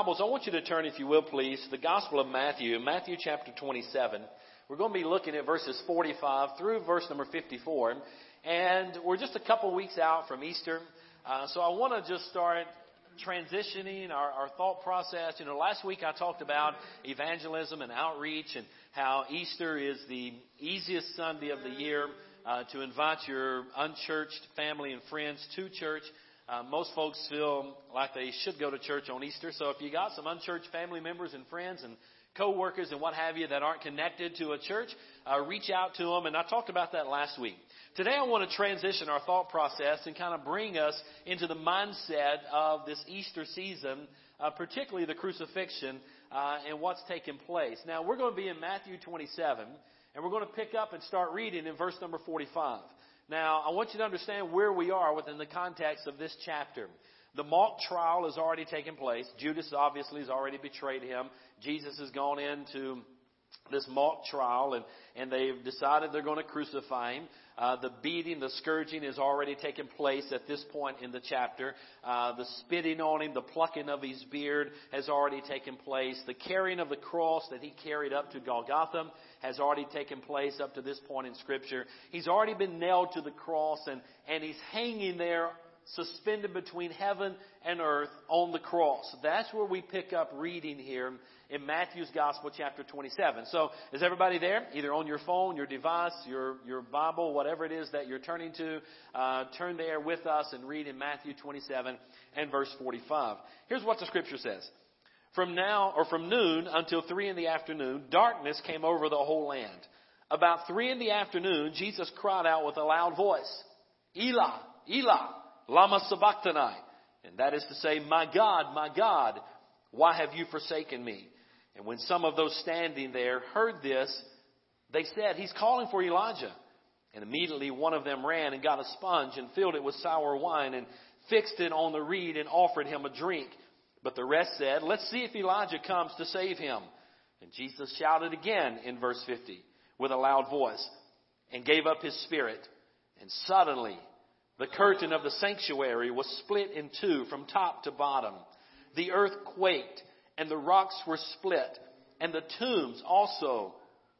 Bibles, I want you to turn, if you will, please, to the Gospel of Matthew, Matthew chapter 27. We're going to be looking at verses 45 through verse number 54. And we're just a couple weeks out from Easter. Uh, so I want to just start transitioning our, our thought process. You know, last week I talked about evangelism and outreach and how Easter is the easiest Sunday of the year uh, to invite your unchurched family and friends to church. Uh, most folks feel like they should go to church on Easter. So if you got some unchurched family members and friends and coworkers and what have you that aren't connected to a church, uh, reach out to them. And I talked about that last week. Today I want to transition our thought process and kind of bring us into the mindset of this Easter season, uh, particularly the crucifixion uh, and what's taken place. Now we're going to be in Matthew 27, and we're going to pick up and start reading in verse number 45. Now, I want you to understand where we are within the context of this chapter. The mock trial has already taken place. Judas obviously has already betrayed him. Jesus has gone into this mock trial and, and they've decided they're going to crucify him. Uh, the beating, the scourging has already taken place at this point in the chapter. Uh, the spitting on him, the plucking of his beard has already taken place. The carrying of the cross that he carried up to Golgotha has already taken place up to this point in Scripture. He's already been nailed to the cross and, and he's hanging there suspended between heaven and earth on the cross. That's where we pick up reading here in Matthew's Gospel, chapter 27. So, is everybody there? Either on your phone, your device, your, your Bible, whatever it is that you're turning to, uh, turn there with us and read in Matthew 27 and verse 45. Here's what the Scripture says. From now, or from noon until three in the afternoon, darkness came over the whole land. About three in the afternoon, Jesus cried out with a loud voice, Eli, Eli, lama sabachthani. And that is to say, my God, my God, why have you forsaken me? And when some of those standing there heard this, they said, He's calling for Elijah. And immediately one of them ran and got a sponge and filled it with sour wine and fixed it on the reed and offered him a drink. But the rest said, Let's see if Elijah comes to save him. And Jesus shouted again in verse 50 with a loud voice and gave up his spirit. And suddenly the curtain of the sanctuary was split in two from top to bottom. The earth quaked and the rocks were split and the tombs also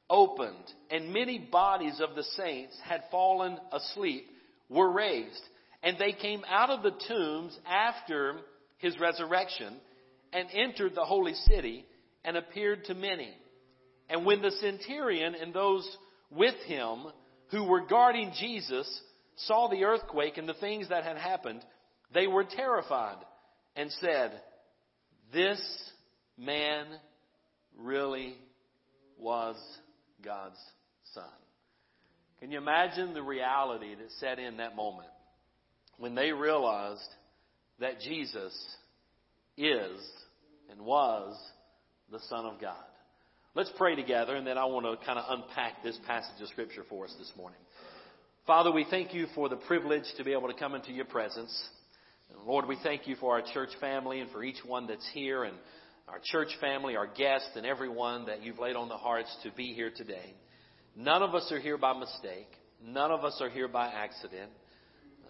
opened and many bodies of the saints had fallen asleep were raised and they came out of the tombs after his resurrection and entered the holy city and appeared to many. And when the centurion and those with him who were guarding Jesus saw the earthquake and the things that had happened, they were terrified and said, This man really was God's son. Can you imagine the reality that set in that moment when they realized that Jesus is and was the Son of God. Let's pray together, and then I want to kind of unpack this passage of Scripture for us this morning. Father, we thank you for the privilege to be able to come into your presence. And Lord, we thank you for our church family and for each one that's here, and our church family, our guests, and everyone that you've laid on the hearts to be here today. None of us are here by mistake. None of us are here by accident.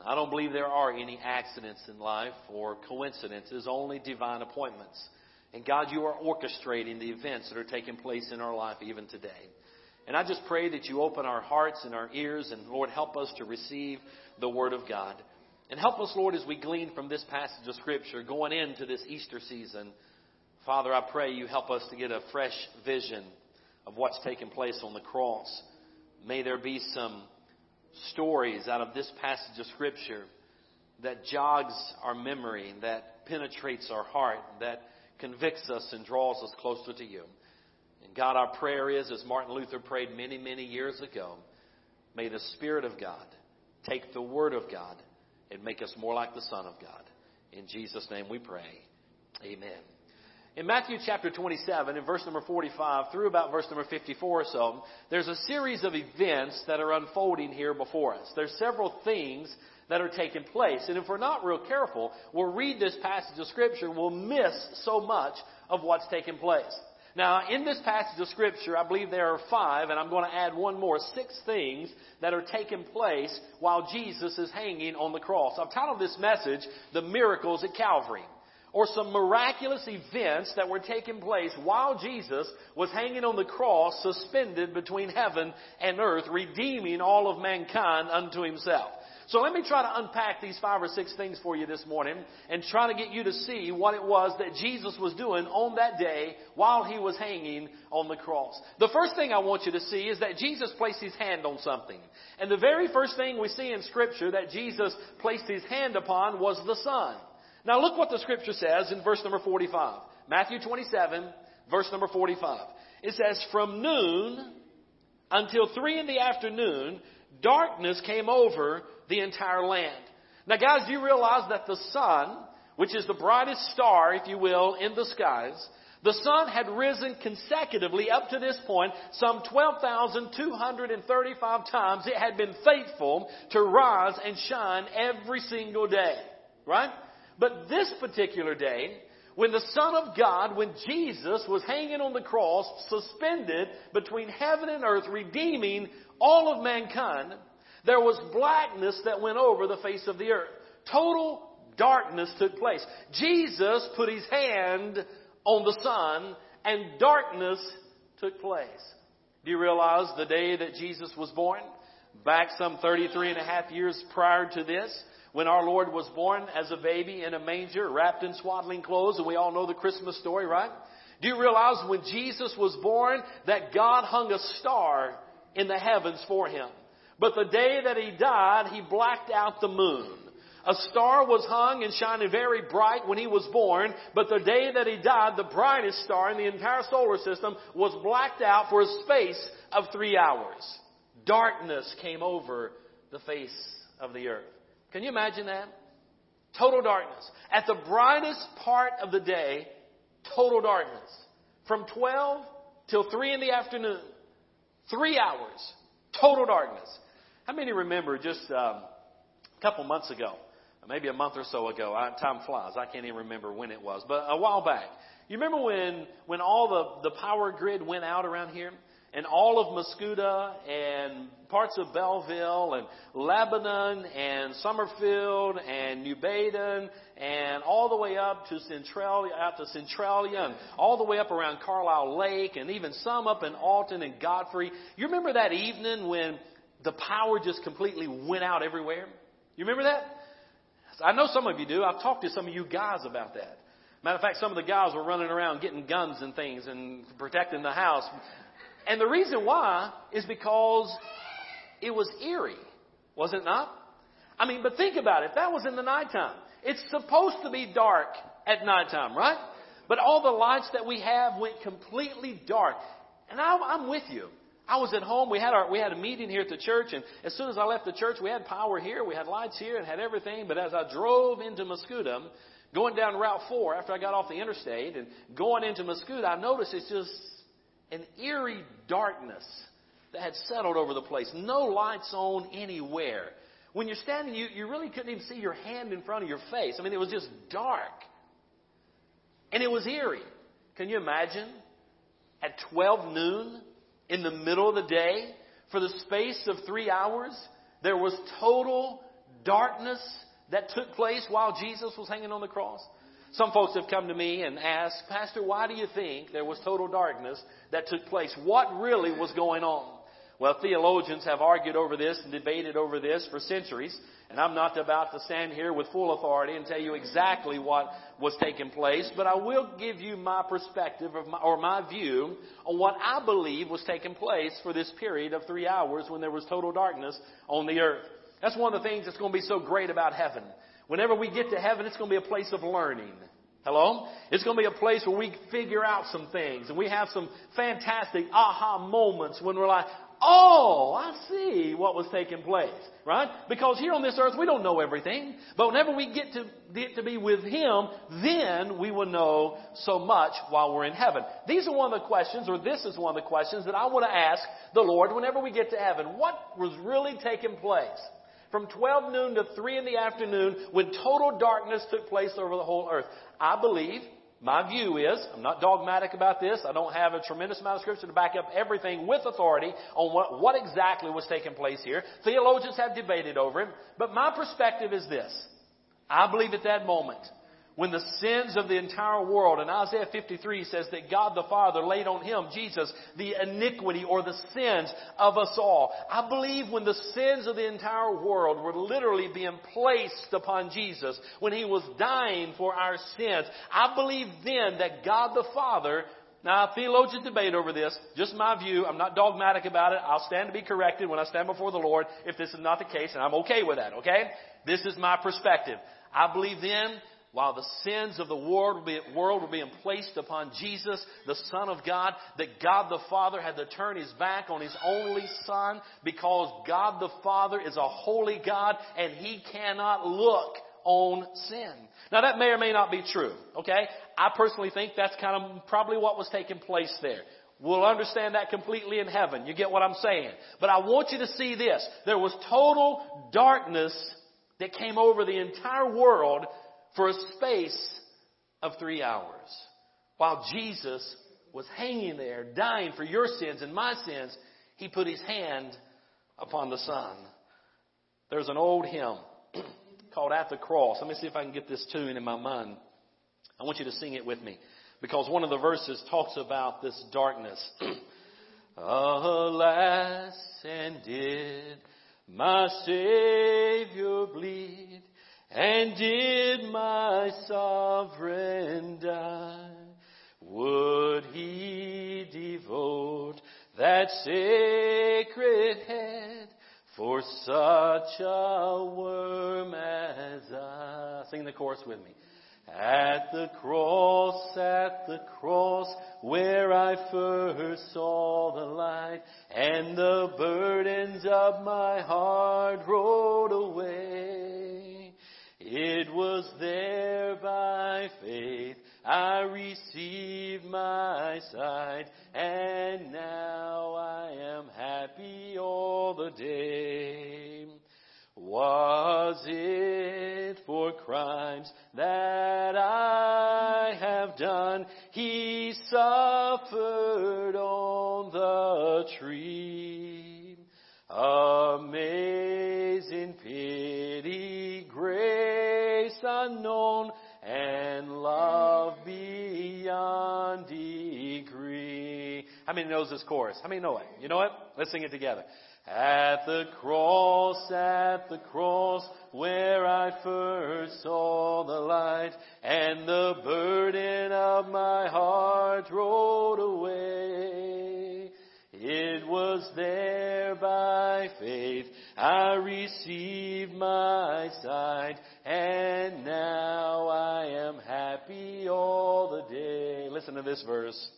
I don't believe there are any accidents in life or coincidences, only divine appointments. And God, you are orchestrating the events that are taking place in our life even today. And I just pray that you open our hearts and our ears, and Lord, help us to receive the Word of God. And help us, Lord, as we glean from this passage of Scripture going into this Easter season. Father, I pray you help us to get a fresh vision of what's taking place on the cross. May there be some stories out of this passage of Scripture that jogs our memory, that penetrates our heart, that convicts us and draws us closer to you. And God, our prayer is, as Martin Luther prayed many, many years ago, May the Spirit of God take the Word of God and make us more like the Son of God. In Jesus' name we pray. Amen. In Matthew chapter 27, in verse number 45 through about verse number 54 or so, there's a series of events that are unfolding here before us. There's several things that are taking place. And if we're not real careful, we'll read this passage of Scripture, we'll miss so much of what's taking place. Now, in this passage of Scripture, I believe there are five, and I'm going to add one more, six things that are taking place while Jesus is hanging on the cross. I've titled this message, The Miracles at Calvary or some miraculous events that were taking place while Jesus was hanging on the cross, suspended between heaven and earth, redeeming all of mankind unto himself. So let me try to unpack these five or six things for you this morning and try to get you to see what it was that Jesus was doing on that day while he was hanging on the cross. The first thing I want you to see is that Jesus placed his hand on something. And the very first thing we see in scripture that Jesus placed his hand upon was the sun. Now look what the scripture says in verse number 45. Matthew 27, verse number 45. It says, From noon until three in the afternoon, darkness came over the entire land. Now guys, do you realize that the sun, which is the brightest star, if you will, in the skies, the sun had risen consecutively up to this point some 12,235 times. It had been faithful to rise and shine every single day. Right? But this particular day, when the Son of God, when Jesus was hanging on the cross, suspended between heaven and earth, redeeming all of mankind, there was blackness that went over the face of the earth. Total darkness took place. Jesus put his hand on the sun and darkness took place. Do you realize the day that Jesus was born? Back some 33 and a half years prior to this, when our Lord was born as a baby in a manger, wrapped in swaddling clothes, and we all know the Christmas story, right? Do you realize when Jesus was born that God hung a star in the heavens for him? But the day that he died, he blacked out the moon. A star was hung and shining very bright when he was born, but the day that he died, the brightest star in the entire solar system was blacked out for a space of three hours. Darkness came over the face of the earth. Can you imagine that? Total darkness. At the brightest part of the day, total darkness. From 12 till 3 in the afternoon. Three hours. Total darkness. How many remember just um, a couple months ago, maybe a month or so ago, I, time flies, I can't even remember when it was, but a while back. You remember when, when all the, the power grid went out around here? and all of Mascoutah and parts of Belleville and Lebanon and Summerfield and New Baden and all the way up to Centralia, out to Centralia and all the way up around Carlyle Lake and even some up in Alton and Godfrey. You remember that evening when the power just completely went out everywhere? You remember that? I know some of you do. I've talked to some of you guys about that. Matter of fact, some of the guys were running around getting guns and things and protecting the house and the reason why is because it was eerie, was it not? I mean, but think about it. That was in the nighttime. It's supposed to be dark at nighttime, right? But all the lights that we have went completely dark. And I, I'm with you. I was at home. We had our we had a meeting here at the church, and as soon as I left the church, we had power here, we had lights here, and had everything. But as I drove into Mascoutah, going down Route Four after I got off the interstate and going into Mascoutah, I noticed it's just an eerie darkness that had settled over the place. No lights on anywhere. When you're standing, you, you really couldn't even see your hand in front of your face. I mean, it was just dark. And it was eerie. Can you imagine? At 12 noon, in the middle of the day, for the space of three hours, there was total darkness that took place while Jesus was hanging on the cross. Some folks have come to me and asked, Pastor, why do you think there was total darkness that took place? What really was going on? Well, theologians have argued over this and debated over this for centuries, and I'm not about to stand here with full authority and tell you exactly what was taking place, but I will give you my perspective my, or my view on what I believe was taking place for this period of three hours when there was total darkness on the earth. That's one of the things that's going to be so great about heaven. Whenever we get to heaven, it's going to be a place of learning. Hello? It's going to be a place where we figure out some things and we have some fantastic aha moments when we're like, oh, I see what was taking place, right? Because here on this earth we don't know everything, but whenever we get to get to be with Him, then we will know so much while we're in heaven. These are one of the questions, or this is one of the questions that I want to ask the Lord whenever we get to heaven. What was really taking place? From 12 noon to 3 in the afternoon when total darkness took place over the whole earth. I believe my view is, I'm not dogmatic about this, I don't have a tremendous amount of scripture to back up everything with authority on what, what exactly was taking place here. Theologians have debated over it, but my perspective is this. I believe at that moment, when the sins of the entire world, and Isaiah 53 says that God the Father laid on him, Jesus, the iniquity or the sins of us all. I believe when the sins of the entire world were literally being placed upon Jesus, when he was dying for our sins, I believe then that God the Father now, theologians debate over this. Just my view. I'm not dogmatic about it. I'll stand to be corrected when I stand before the Lord if this is not the case, and I'm okay with that, okay? This is my perspective. I believe then while the sins of the world were being placed upon Jesus, the Son of God, that God the Father had to turn his back on his only Son because God the Father is a holy God and he cannot look on sin. Now that may or may not be true, okay? I personally think that's kind of probably what was taking place there. We'll understand that completely in heaven. You get what I'm saying? But I want you to see this. There was total darkness that came over the entire world for a space of three hours. While Jesus was hanging there, dying for your sins and my sins, he put his hand upon the sun. There's an old hymn called At the Cross. Let me see if I can get this tune in my mind. I want you to sing it with me because one of the verses talks about this darkness. Alas, and did my Savior bleed and did my sovereign die? Would he devote that sacred head for such a worm as I? Sing the chorus with me. At the cross, at the cross, where I first saw the light, and the burdens of my heart rolled away. It was there by faith I received my sight, and now I am happy all the day. Was it for crimes that I have done? He suffered on the tree. Amazing pity, grace unknown and love beyond degree. How many knows this chorus? How many know it? You know it? Let's sing it together. At the cross, at the cross, where I first saw the light, and the burden of my heart rolled away. It was there by faith I received my sight, and now I am happy all the day. Listen to this verse.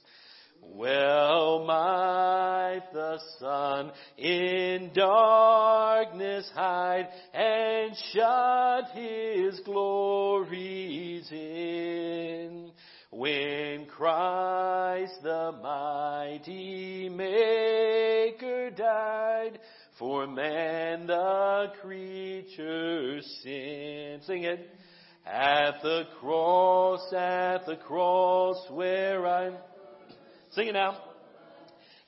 Well might the sun in darkness hide and shut his glories in. When Christ the mighty Maker died, for man the creature's sin. Sing it. At the cross, at the cross where I'm. Sing it now.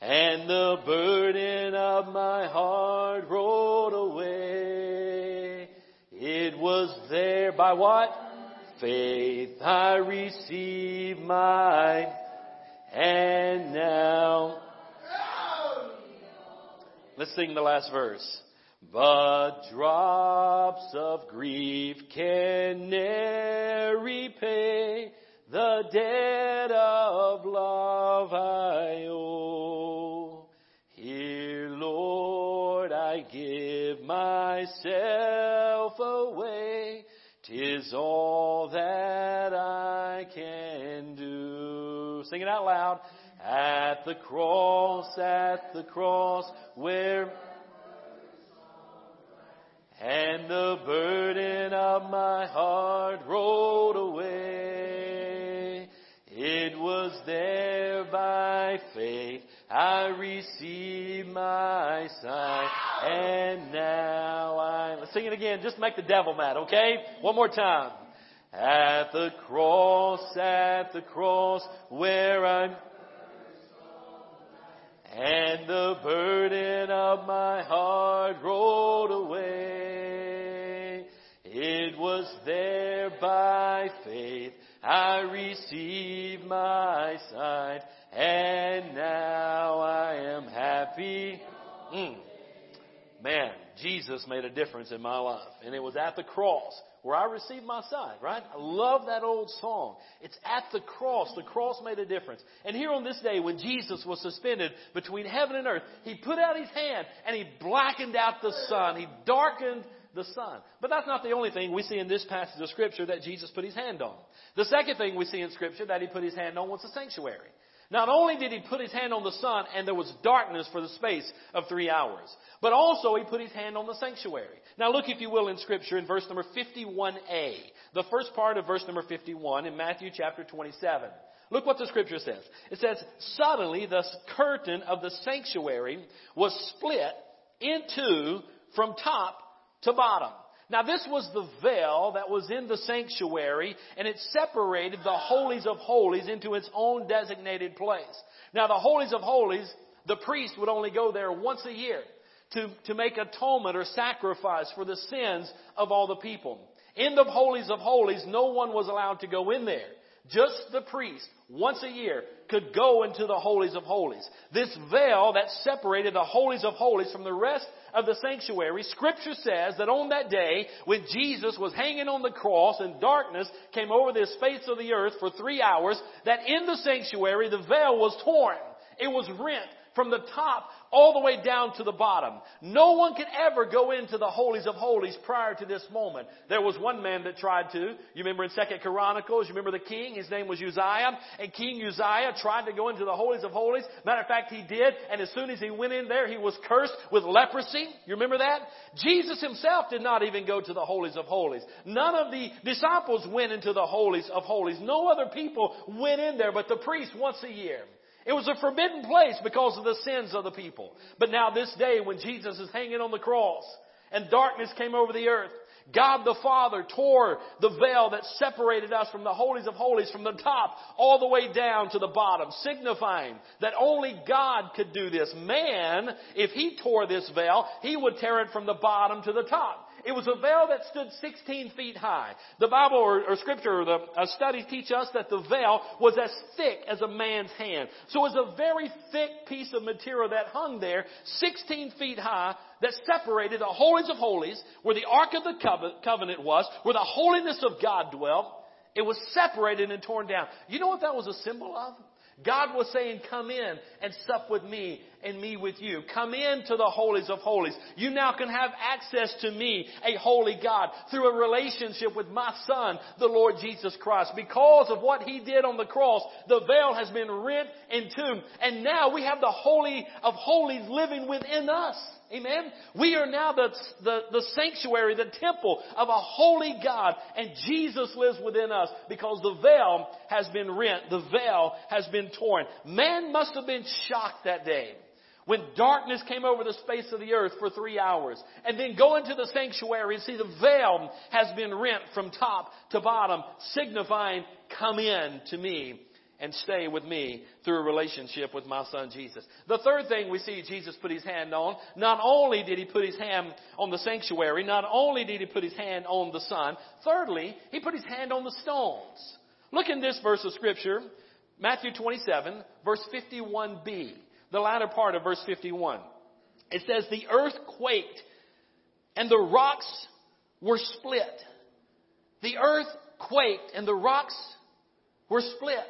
And the burden of my heart rolled away. It was there by what? Faith I receive mine, and now Let's sing the last verse. But drops of grief can ne'er repay the debt of love I owe. Here, Lord, I give myself away Tis all that I can do. Sing it out loud. At the cross, at the cross, where and the burden of my heart rolled away. It was there by faith I received my sight, and now I. Let's sing it again. Just make the devil mad, okay? One more time. At the cross, at the cross, where I'm and the burden of my heart rolled away. It was there by faith I received my sight, and now I am happy. Mm. Man, Jesus made a difference in my life, and it was at the cross where I received my sight, right? I love that old song. It's at the cross. The cross made a difference. And here on this day, when Jesus was suspended between heaven and earth, he put out his hand and he blackened out the sun. He darkened the sun. But that's not the only thing we see in this passage of Scripture that Jesus put his hand on. The second thing we see in Scripture that he put his hand on was the sanctuary. Not only did he put his hand on the sun and there was darkness for the space of three hours, but also he put his hand on the sanctuary. Now look, if you will, in scripture in verse number 51a, the first part of verse number 51 in Matthew chapter 27. Look what the scripture says. It says, suddenly the curtain of the sanctuary was split in two from top to bottom. Now this was the veil that was in the sanctuary and it separated the holies of holies into its own designated place. Now the holies of holies, the priest would only go there once a year to, to make atonement or sacrifice for the sins of all the people. In the holies of holies, no one was allowed to go in there. Just the priest, once a year, could go into the holies of holies. This veil that separated the holies of holies from the rest of the sanctuary, scripture says that on that day, when Jesus was hanging on the cross and darkness came over the face of the earth for three hours, that in the sanctuary the veil was torn. It was rent from the top all the way down to the bottom. No one could ever go into the holies of holies prior to this moment. There was one man that tried to. You remember in Second Chronicles, you remember the king? His name was Uzziah. And King Uzziah tried to go into the holies of holies. Matter of fact, he did. And as soon as he went in there, he was cursed with leprosy. You remember that? Jesus himself did not even go to the holies of holies. None of the disciples went into the holies of holies. No other people went in there but the priest once a year. It was a forbidden place because of the sins of the people. But now this day when Jesus is hanging on the cross and darkness came over the earth, God the Father tore the veil that separated us from the holies of holies from the top all the way down to the bottom, signifying that only God could do this. Man, if he tore this veil, he would tear it from the bottom to the top. It was a veil that stood 16 feet high. The Bible or, or Scripture or the uh, studies teach us that the veil was as thick as a man's hand. So it was a very thick piece of material that hung there, 16 feet high, that separated the holies of holies, where the Ark of the Covenant was, where the holiness of God dwelt. It was separated and torn down. You know what that was a symbol of? God was saying, come in and sup with me and me with you. Come into the holies of holies. You now can have access to me, a holy God, through a relationship with my son, the Lord Jesus Christ. Because of what he did on the cross, the veil has been rent in two. And now we have the holy of holies living within us. Amen. We are now the, the, the sanctuary, the temple of a holy God, and Jesus lives within us because the veil has been rent. The veil has been torn. Man must have been shocked that day when darkness came over the space of the earth for three hours, and then go into the sanctuary and see the veil has been rent from top to bottom, signifying, come in to me and stay with me through a relationship with my son Jesus. The third thing we see Jesus put his hand on, not only did he put his hand on the sanctuary, not only did he put his hand on the sun, thirdly, he put his hand on the stones. Look in this verse of scripture, Matthew 27, verse 51b, the latter part of verse 51. It says, the earth quaked and the rocks were split. The earth quaked and the rocks were split.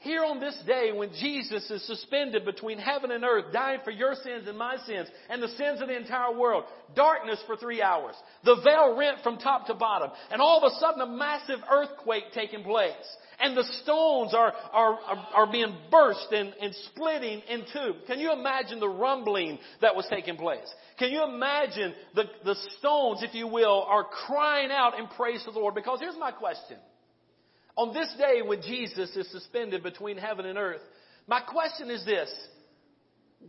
Here on this day when Jesus is suspended between heaven and earth, dying for your sins and my sins and the sins of the entire world, darkness for three hours, the veil rent from top to bottom, and all of a sudden a massive earthquake taking place. And the stones are, are, are, are being burst and, and splitting in two. Can you imagine the rumbling that was taking place? Can you imagine the, the stones, if you will, are crying out in praise to the Lord? Because here's my question. On this day when Jesus is suspended between heaven and earth, my question is this.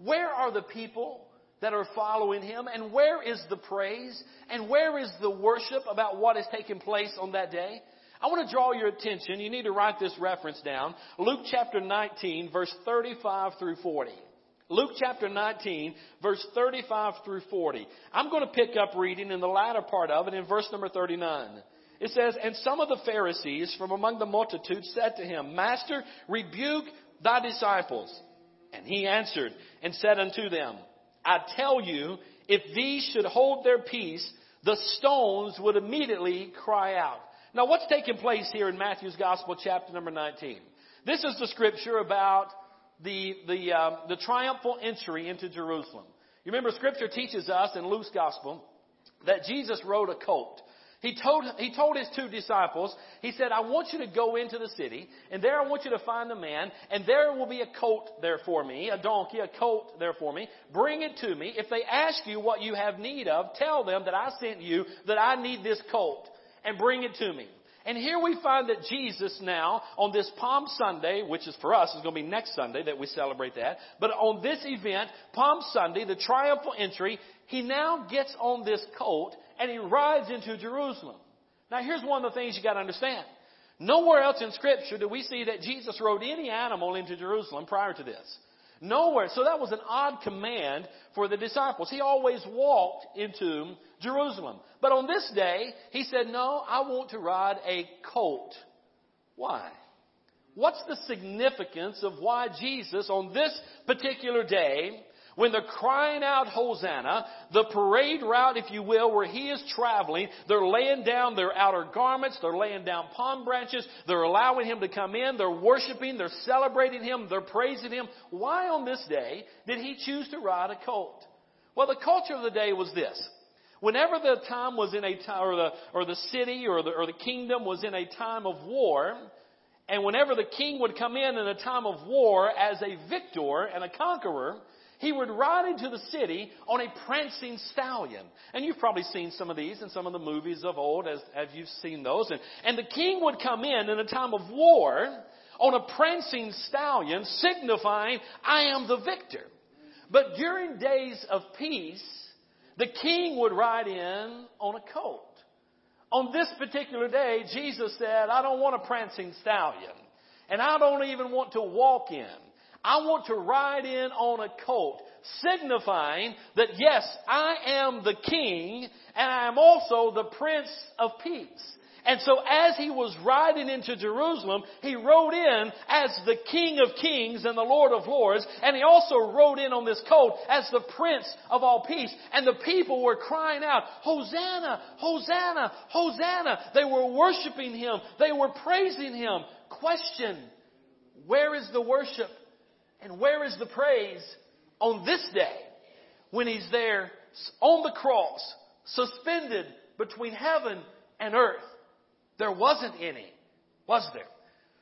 Where are the people that are following him? And where is the praise? And where is the worship about what is taking place on that day? I want to draw your attention. You need to write this reference down. Luke chapter 19, verse 35 through 40. Luke chapter 19, verse 35 through 40. I'm going to pick up reading in the latter part of it in verse number 39. It says, And some of the Pharisees from among the multitude said to him, Master, rebuke thy disciples. And he answered and said unto them, I tell you, if these should hold their peace, the stones would immediately cry out. Now what's taking place here in Matthew's Gospel chapter number 19? This is the scripture about the, the, uh, the triumphal entry into Jerusalem. You remember scripture teaches us in Luke's Gospel that Jesus rode a colt. He told, he told his two disciples, he said, I want you to go into the city, and there I want you to find a man, and there will be a colt there for me, a donkey, a colt there for me. Bring it to me. If they ask you what you have need of, tell them that I sent you, that I need this colt, and bring it to me. And here we find that Jesus now, on this Palm Sunday, which is for us, is going to be next Sunday that we celebrate that, but on this event, Palm Sunday, the triumphal entry, he now gets on this colt and he rides into Jerusalem. Now here's one of the things you got to understand. Nowhere else in scripture do we see that Jesus rode any animal into Jerusalem prior to this. Nowhere. So that was an odd command for the disciples. He always walked into Jerusalem. But on this day, he said, no, I want to ride a colt. Why? What's the significance of why Jesus on this particular day when they're crying out Hosanna, the parade route, if you will, where he is traveling, they're laying down their outer garments, they're laying down palm branches, they're allowing him to come in, they're worshiping, they're celebrating him, they're praising him. Why on this day did he choose to ride a colt? Well, the culture of the day was this. Whenever the time was in a time, or the, or the city or the, or the kingdom was in a time of war, and whenever the king would come in in a time of war as a victor and a conqueror, he would ride into the city on a prancing stallion. And you've probably seen some of these in some of the movies of old as, as you've seen those. And, and the king would come in in a time of war on a prancing stallion signifying, I am the victor. But during days of peace, the king would ride in on a colt. On this particular day, Jesus said, I don't want a prancing stallion. And I don't even want to walk in. I want to ride in on a colt, signifying that yes, I am the king and I am also the prince of peace. And so as he was riding into Jerusalem, he rode in as the King of Kings and the Lord of Lords, and he also rode in on this colt as the Prince of all peace. And the people were crying out, Hosanna, Hosanna, Hosanna. They were worshiping him. They were praising him. Question, where is the worship? And where is the praise on this day when he's there on the cross, suspended between heaven and earth? There wasn't any, was there?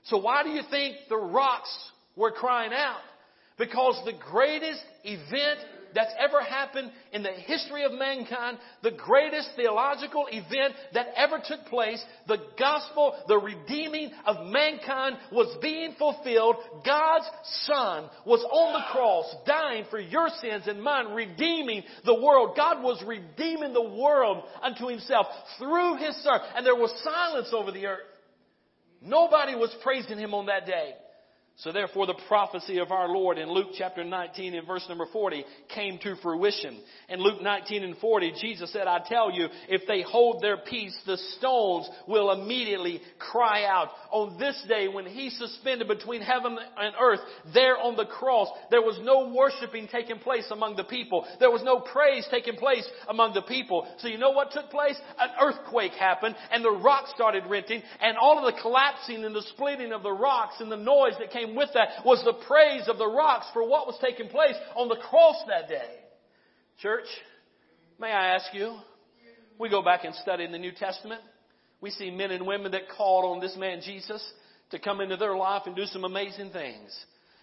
So why do you think the rocks were crying out? Because the greatest event that's ever happened in the history of mankind, the greatest theological event that ever took place, the gospel, the redeeming of mankind was being fulfilled. God's Son was on the cross, dying for your sins and mine, redeeming the world. God was redeeming the world unto himself through his Son. And there was silence over the earth. Nobody was praising him on that day. So therefore the prophecy of our Lord in Luke chapter 19 and verse number 40 came to fruition. In Luke 19 and 40, Jesus said, I tell you, if they hold their peace, the stones will immediately cry out. On this day when he suspended between heaven and earth, there on the cross, there was no worshiping taking place among the people. There was no praise taking place among the people. So you know what took place? An earthquake happened and the rocks started renting and all of the collapsing and the splitting of the rocks and the noise that came came with that was the praise of the rocks for what was taking place on the cross that day. Church, may I ask you, we go back and study in the New Testament. We see men and women that called on this man Jesus to come into their life and do some amazing things.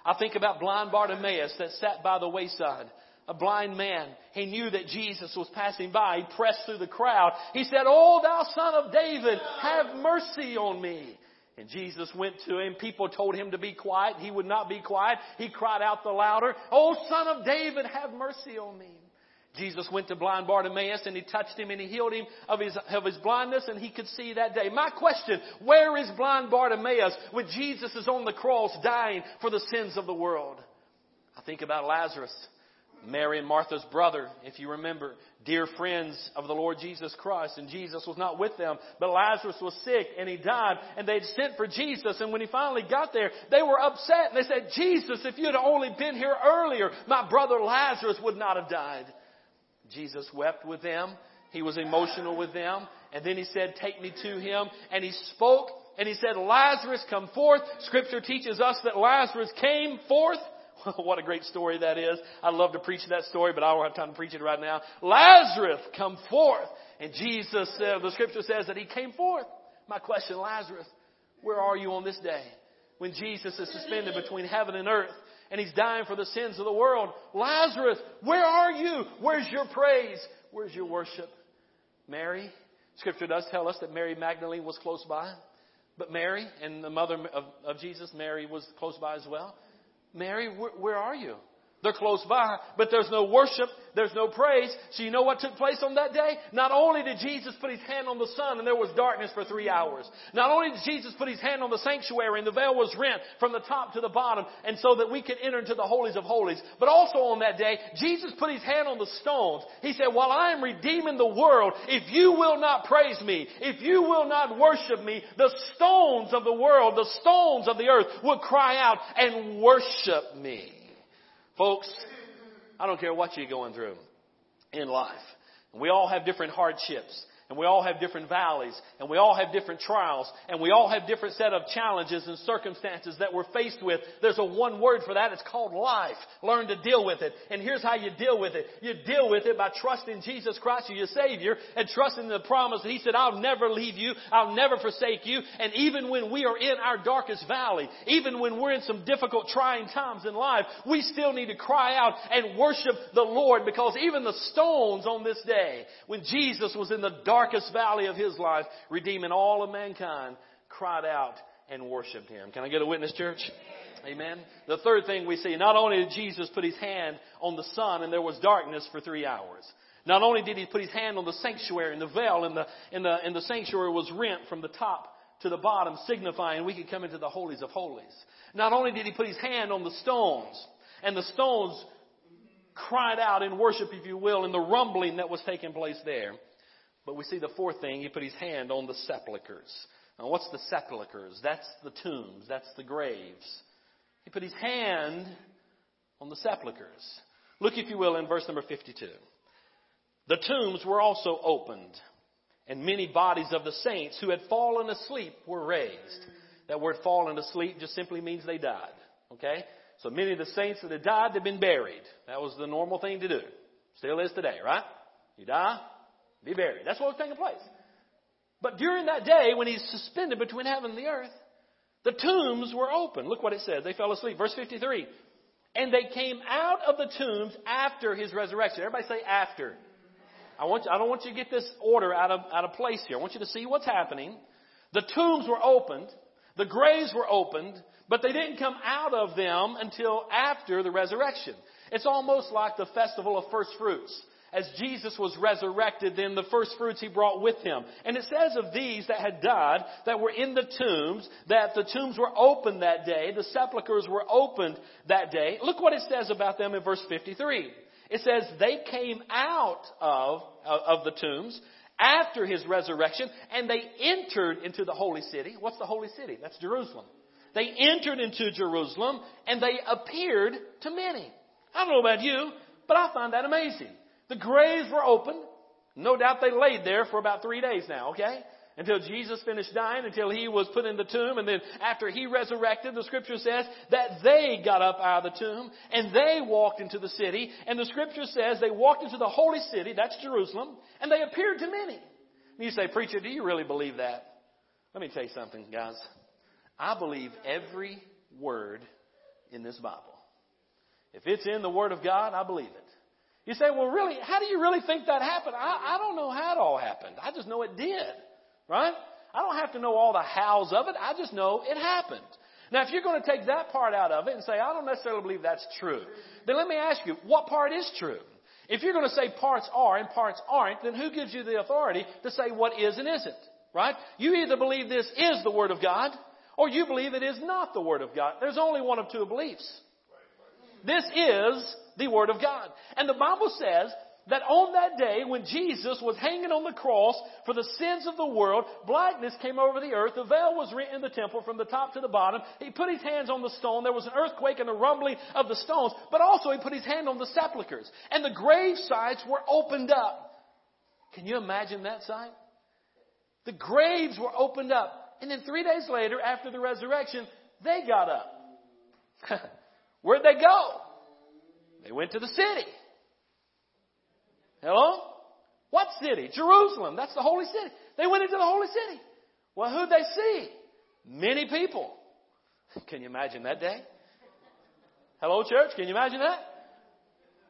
I think about blind Bartimaeus that sat by the wayside. A blind man. He knew that Jesus was passing by. He pressed through the crowd. He said, Oh, thou son of David, have mercy on me. And Jesus went to him. People told him to be quiet. He would not be quiet. He cried out the louder, Oh, son of David, have mercy on me. Jesus went to blind Bartimaeus and he touched him and he healed him of his, of his blindness and he could see that day. My question, where is blind Bartimaeus when Jesus is on the cross dying for the sins of the world? I think about Lazarus. Mary and Martha's brother, if you remember, dear friends of the Lord Jesus Christ, and Jesus was not with them, but Lazarus was sick and he died, and they'd sent for Jesus, and when he finally got there, they were upset, and they said, Jesus, if you had only been here earlier, my brother Lazarus would not have died. Jesus wept with them. He was emotional with them. And then he said, take me to him. And he spoke and he said, Lazarus come forth. Scripture teaches us that Lazarus came forth. what a great story that is. I'd love to preach that story, but I don't have time to preach it right now. Lazarus come forth. And Jesus, said, the scripture says that he came forth. My question, Lazarus, where are you on this day? When Jesus is suspended between heaven and earth and he's dying for the sins of the world. Lazarus, where are you? Where's your praise? Where's your worship? Mary, scripture does tell us that Mary Magdalene was close by. But Mary and the mother of, of Jesus, Mary was close by as well. Mary, where, where are you? They're close by, but there's no worship, there's no praise. So you know what took place on that day? Not only did Jesus put his hand on the sun and there was darkness for three hours. Not only did Jesus put his hand on the sanctuary and the veil was rent from the top to the bottom and so that we could enter into the holies of holies. But also on that day, Jesus put his hand on the stones. He said, while I am redeeming the world, if you will not praise me, if you will not worship me, the stones of the world, the stones of the earth will cry out and worship me. Folks, I don't care what you're going through in life. We all have different hardships and we all have different valleys and we all have different trials and we all have different set of challenges and circumstances that we're faced with. There's a one word for that. It's called life. Learn to deal with it. And here's how you deal with it. You deal with it by trusting Jesus Christ as your Savior and trusting the promise that He said, I'll never leave you. I'll never forsake you. And even when we are in our darkest valley, even when we're in some difficult trying times in life, we still need to cry out and worship the Lord because even the stones on this day, when Jesus was in the dark darkest valley of his life, redeeming all of mankind, cried out and worshiped him. Can I get a witness, church? Amen. The third thing we see, not only did Jesus put his hand on the sun and there was darkness for three hours. Not only did he put his hand on the sanctuary and the veil in the, in the, in the sanctuary was rent from the top to the bottom, signifying we could come into the holies of holies. Not only did he put his hand on the stones, and the stones cried out in worship, if you will, in the rumbling that was taking place there. But we see the fourth thing, he put his hand on the sepulchres. Now, what's the sepulchres? That's the tombs, that's the graves. He put his hand on the sepulchres. Look, if you will, in verse number 52. The tombs were also opened, and many bodies of the saints who had fallen asleep were raised. That word fallen asleep just simply means they died. Okay? So many of the saints that had died had been buried. That was the normal thing to do. Still is today, right? You die, be buried. That's what was taking place. But during that day, when he's suspended between heaven and the earth, the tombs were open. Look what it says. They fell asleep. Verse 53. And they came out of the tombs after his resurrection. Everybody say after. I want you, I don't want you to get this order out of, out of place here. I want you to see what's happening. The tombs were opened. The graves were opened, but they didn't come out of them until after the resurrection. It's almost like the festival of first fruits as Jesus was resurrected, then the first fruits he brought with him. And it says of these that had died, that were in the tombs, that the tombs were opened that day, the sepulchres were opened that day. Look what it says about them in verse 53. It says, they came out of, of the tombs after his resurrection, and they entered into the holy city. What's the holy city? That's Jerusalem. They entered into Jerusalem, and they appeared to many. I don't know about you, but I find that amazing. The graves were open. No doubt they laid there for about three days now, okay? until Jesus finished dying, until he was put in the tomb, and then after he resurrected, the scripture says that they got up out of the tomb and they walked into the city, and the scripture says they walked into the holy city, that's Jerusalem, and they appeared to many. And you say, Preacher, do you really believe that? Let me tell you something, guys. I believe every word in this Bible. If it's in the Word of God, I believe it. You say, well, really, how do you really think that happened? I, I don't know how it all happened. I just know it did. Right? I don't have to know all the hows of it. I just know it happened. Now, if you're going to take that part out of it and say, I don't necessarily believe that's true, then let me ask you, what part is true? If you're going to say parts are and parts aren't, then who gives you the authority to say what is and isn't? Right? You either believe this is the Word of God, or you believe it is not the Word of God. There's only one of two beliefs. This is the Word of God. And the Bible says that on that day when Jesus was hanging on the cross for the sins of the world, blackness came over the earth. The veil was rent in the temple from the top to the bottom. He put his hands on the stone. There was an earthquake and a rumbling of the stones, but also he put his hand on the sepulchres. And the grave sites were opened up. Can you imagine that sight? The graves were opened up. And then three days later, after the resurrection, they got up. Where'd they go? They went to the city. Hello? What city? Jerusalem. That's the holy city. They went into the holy city. Well, who'd they see? Many people. Can you imagine that day? Hello, church. Can you imagine that?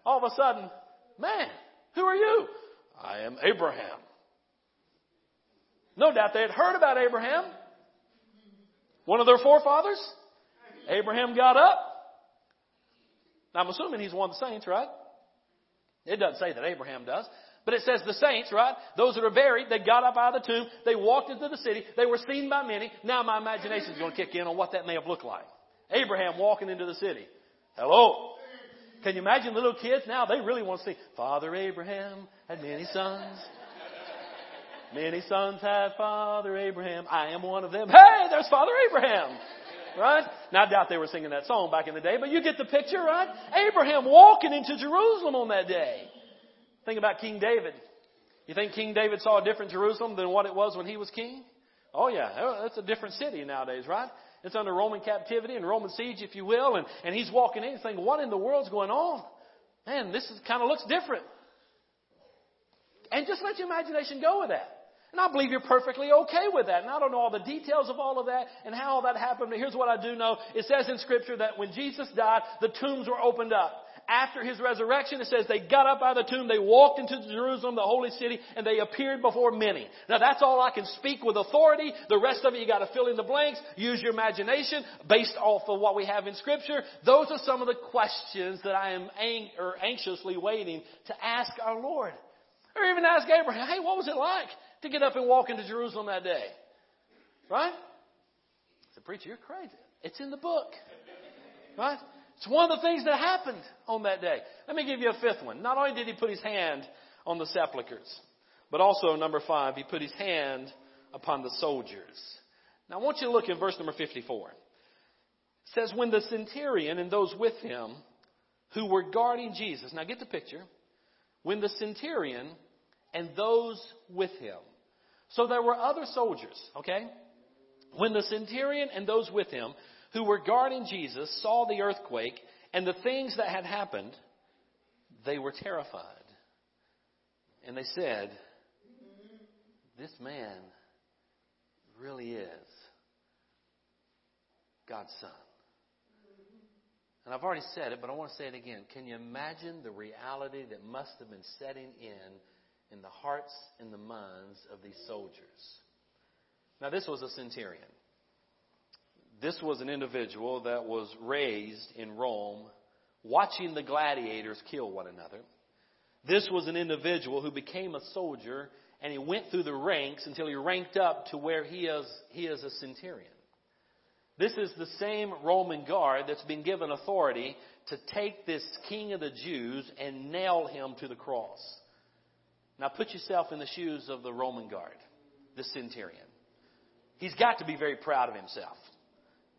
All of a sudden, man, who are you? I am Abraham. No doubt they had heard about Abraham. One of their forefathers. Abraham got up. Now, I'm assuming he's one of the saints, right? It doesn't say that Abraham does. But it says the saints, right? Those that are buried, they got up out of the tomb, they walked into the city, they were seen by many. Now my imagination is going to kick in on what that may have looked like. Abraham walking into the city. Hello. Can you imagine little kids now? They really want to see Father Abraham had many sons. Many sons had Father Abraham. I am one of them. Hey, there's Father Abraham. Right? Now, I doubt they were singing that song back in the day, but you get the picture, right? Abraham walking into Jerusalem on that day. Think about King David. You think King David saw a different Jerusalem than what it was when he was king? Oh yeah, oh, it's a different city nowadays, right? It's under Roman captivity and Roman siege, if you will, and, and he's walking in and thinking, what in the world's going on? Man, this is, kind of looks different. And just let your imagination go with that. And I believe you're perfectly okay with that. And I don't know all the details of all of that and how all that happened, but here's what I do know. It says in Scripture that when Jesus died, the tombs were opened up. After his resurrection, it says they got up out of the tomb, they walked into Jerusalem, the holy city, and they appeared before many. Now that's all I can speak with authority. The rest of it, you gotta fill in the blanks, use your imagination, based off of what we have in Scripture. Those are some of the questions that I am ang- or anxiously waiting to ask our Lord. Or even ask Abraham, hey, what was it like? To get up and walk into Jerusalem that day. Right? Said, Preacher, you're crazy. It's in the book. Right? It's one of the things that happened on that day. Let me give you a fifth one. Not only did he put his hand on the sepulchres, but also, number five, he put his hand upon the soldiers. Now, I want you to look in verse number 54. It says, When the centurion and those with him who were guarding Jesus, now get the picture. When the centurion and those with him so there were other soldiers, okay? When the centurion and those with him who were guarding Jesus saw the earthquake and the things that had happened, they were terrified. And they said, This man really is God's Son. And I've already said it, but I want to say it again. Can you imagine the reality that must have been setting in in the hearts and the minds of these soldiers. Now, this was a centurion. This was an individual that was raised in Rome watching the gladiators kill one another. This was an individual who became a soldier and he went through the ranks until he ranked up to where he is, he is a centurion. This is the same Roman guard that's been given authority to take this king of the Jews and nail him to the cross. Now put yourself in the shoes of the Roman guard, the centurion. He's got to be very proud of himself,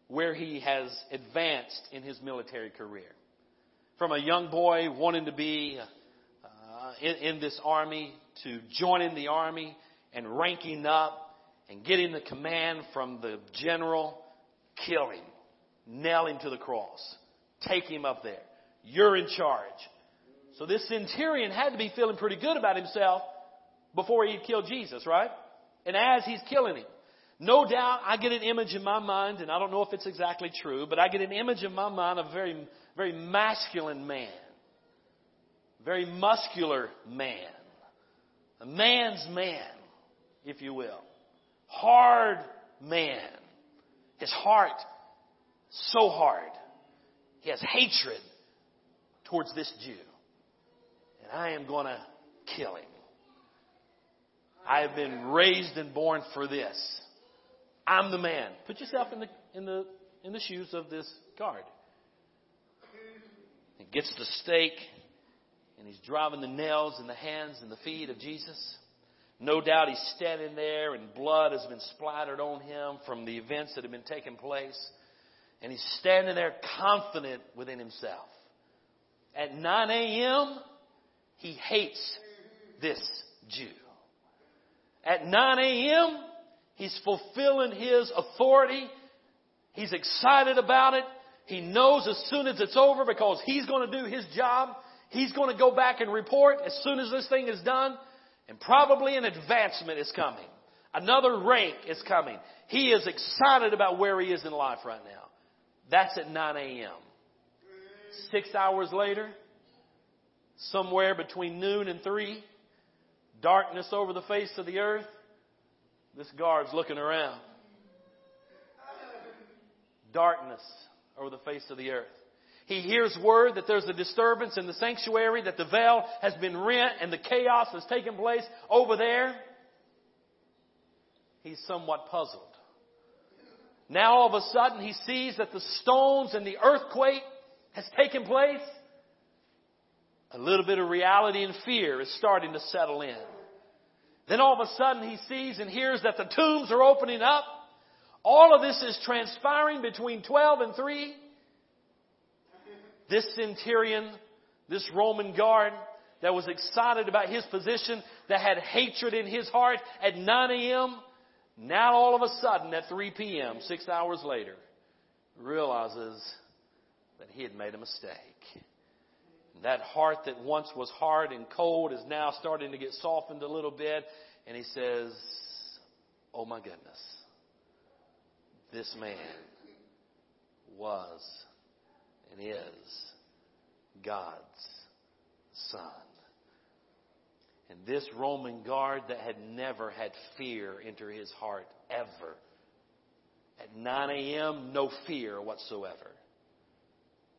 where he has advanced in his military career. From a young boy wanting to be uh, in, in this army to joining the army and ranking up and getting the command from the general, kill him, nail him to the cross, take him up there. You're in charge. So this centurion had to be feeling pretty good about himself before he'd killed Jesus, right? And as he's killing him, no doubt I get an image in my mind, and I don't know if it's exactly true, but I get an image in my mind of a very, very masculine man. Very muscular man. A man's man, if you will. Hard man. His heart, so hard. He has hatred towards this Jew. And I am going to kill him. I have been raised and born for this. I'm the man. Put yourself in the, in the, in the shoes of this guard. He gets the stake and he's driving the nails in the hands and the feet of Jesus. No doubt he's standing there and blood has been splattered on him from the events that have been taking place. And he's standing there confident within himself. At 9 a.m., he hates this Jew. At 9 a.m., he's fulfilling his authority. He's excited about it. He knows as soon as it's over because he's going to do his job. He's going to go back and report as soon as this thing is done. And probably an advancement is coming. Another rank is coming. He is excited about where he is in life right now. That's at 9 a.m. Six hours later, somewhere between noon and 3, darkness over the face of the earth, this guard's looking around. Darkness over the face of the earth. He hears word that there's a disturbance in the sanctuary, that the veil has been rent and the chaos has taken place over there. He's somewhat puzzled. Now all of a sudden he sees that the stones and the earthquake has taken place. A little bit of reality and fear is starting to settle in. Then all of a sudden he sees and hears that the tombs are opening up. All of this is transpiring between 12 and 3. This centurion, this Roman guard that was excited about his position, that had hatred in his heart at 9 a.m., now all of a sudden at 3 p.m., six hours later, realizes that he had made a mistake. That heart that once was hard and cold is now starting to get softened a little bit. And he says, Oh my goodness, this man was and is God's Son. And this Roman guard that had never had fear enter his heart ever. At 9 a.m., no fear whatsoever.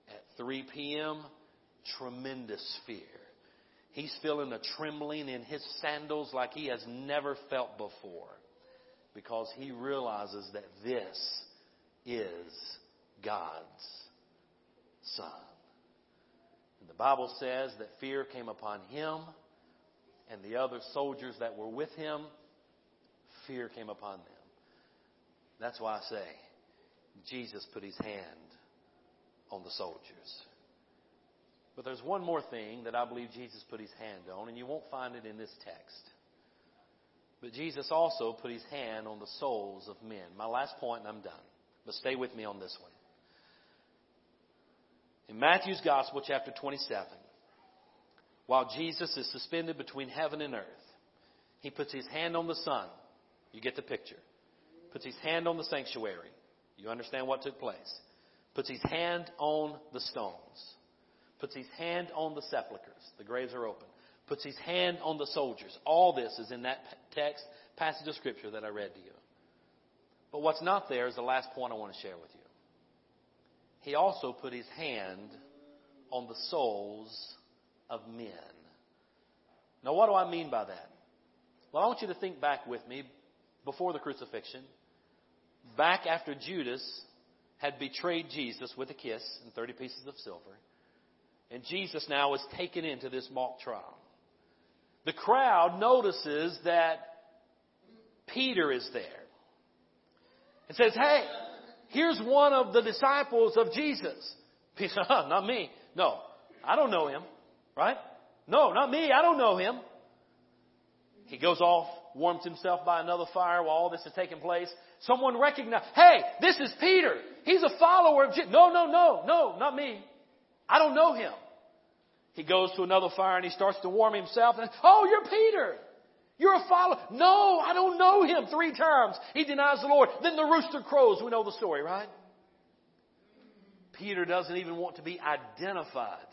At 3 p.m., tremendous fear. He's feeling a trembling in his sandals like he has never felt before because he realizes that this is God's Son. And the Bible says that fear came upon him and the other soldiers that were with him. Fear came upon them. That's why I say Jesus put his hand on the soldiers. But there's one more thing that I believe Jesus put his hand on, and you won't find it in this text. But Jesus also put his hand on the souls of men. My last point, and I'm done. But stay with me on this one. In Matthew's Gospel, chapter 27, while Jesus is suspended between heaven and earth, he puts his hand on the sun. You get the picture. Puts his hand on the sanctuary. You understand what took place. Puts his hand on the stones puts his hand on the sepulchres. The graves are open. Puts his hand on the soldiers. All this is in that text, passage of scripture that I read to you. But what's not there is the last point I want to share with you. He also put his hand on the souls of men. Now, what do I mean by that? Well, I want you to think back with me before the crucifixion, back after Judas had betrayed Jesus with a kiss and 30 pieces of silver. And Jesus now is taken into this mock trial. The crowd notices that Peter is there. and says, Hey, here's one of the disciples of Jesus. Peter not me. No, I don't know him. Right? No, not me. I don't know him. He goes off, warms himself by another fire while all this is taking place. Someone recognizes, hey, this is Peter. He's a follower of Jesus. No, no, no, no, not me. I don't know him. He goes to another fire and he starts to warm himself and, oh, you're Peter. You're a follower. No, I don't know him. Three times he denies the Lord. Then the rooster crows. We know the story, right? Peter doesn't even want to be identified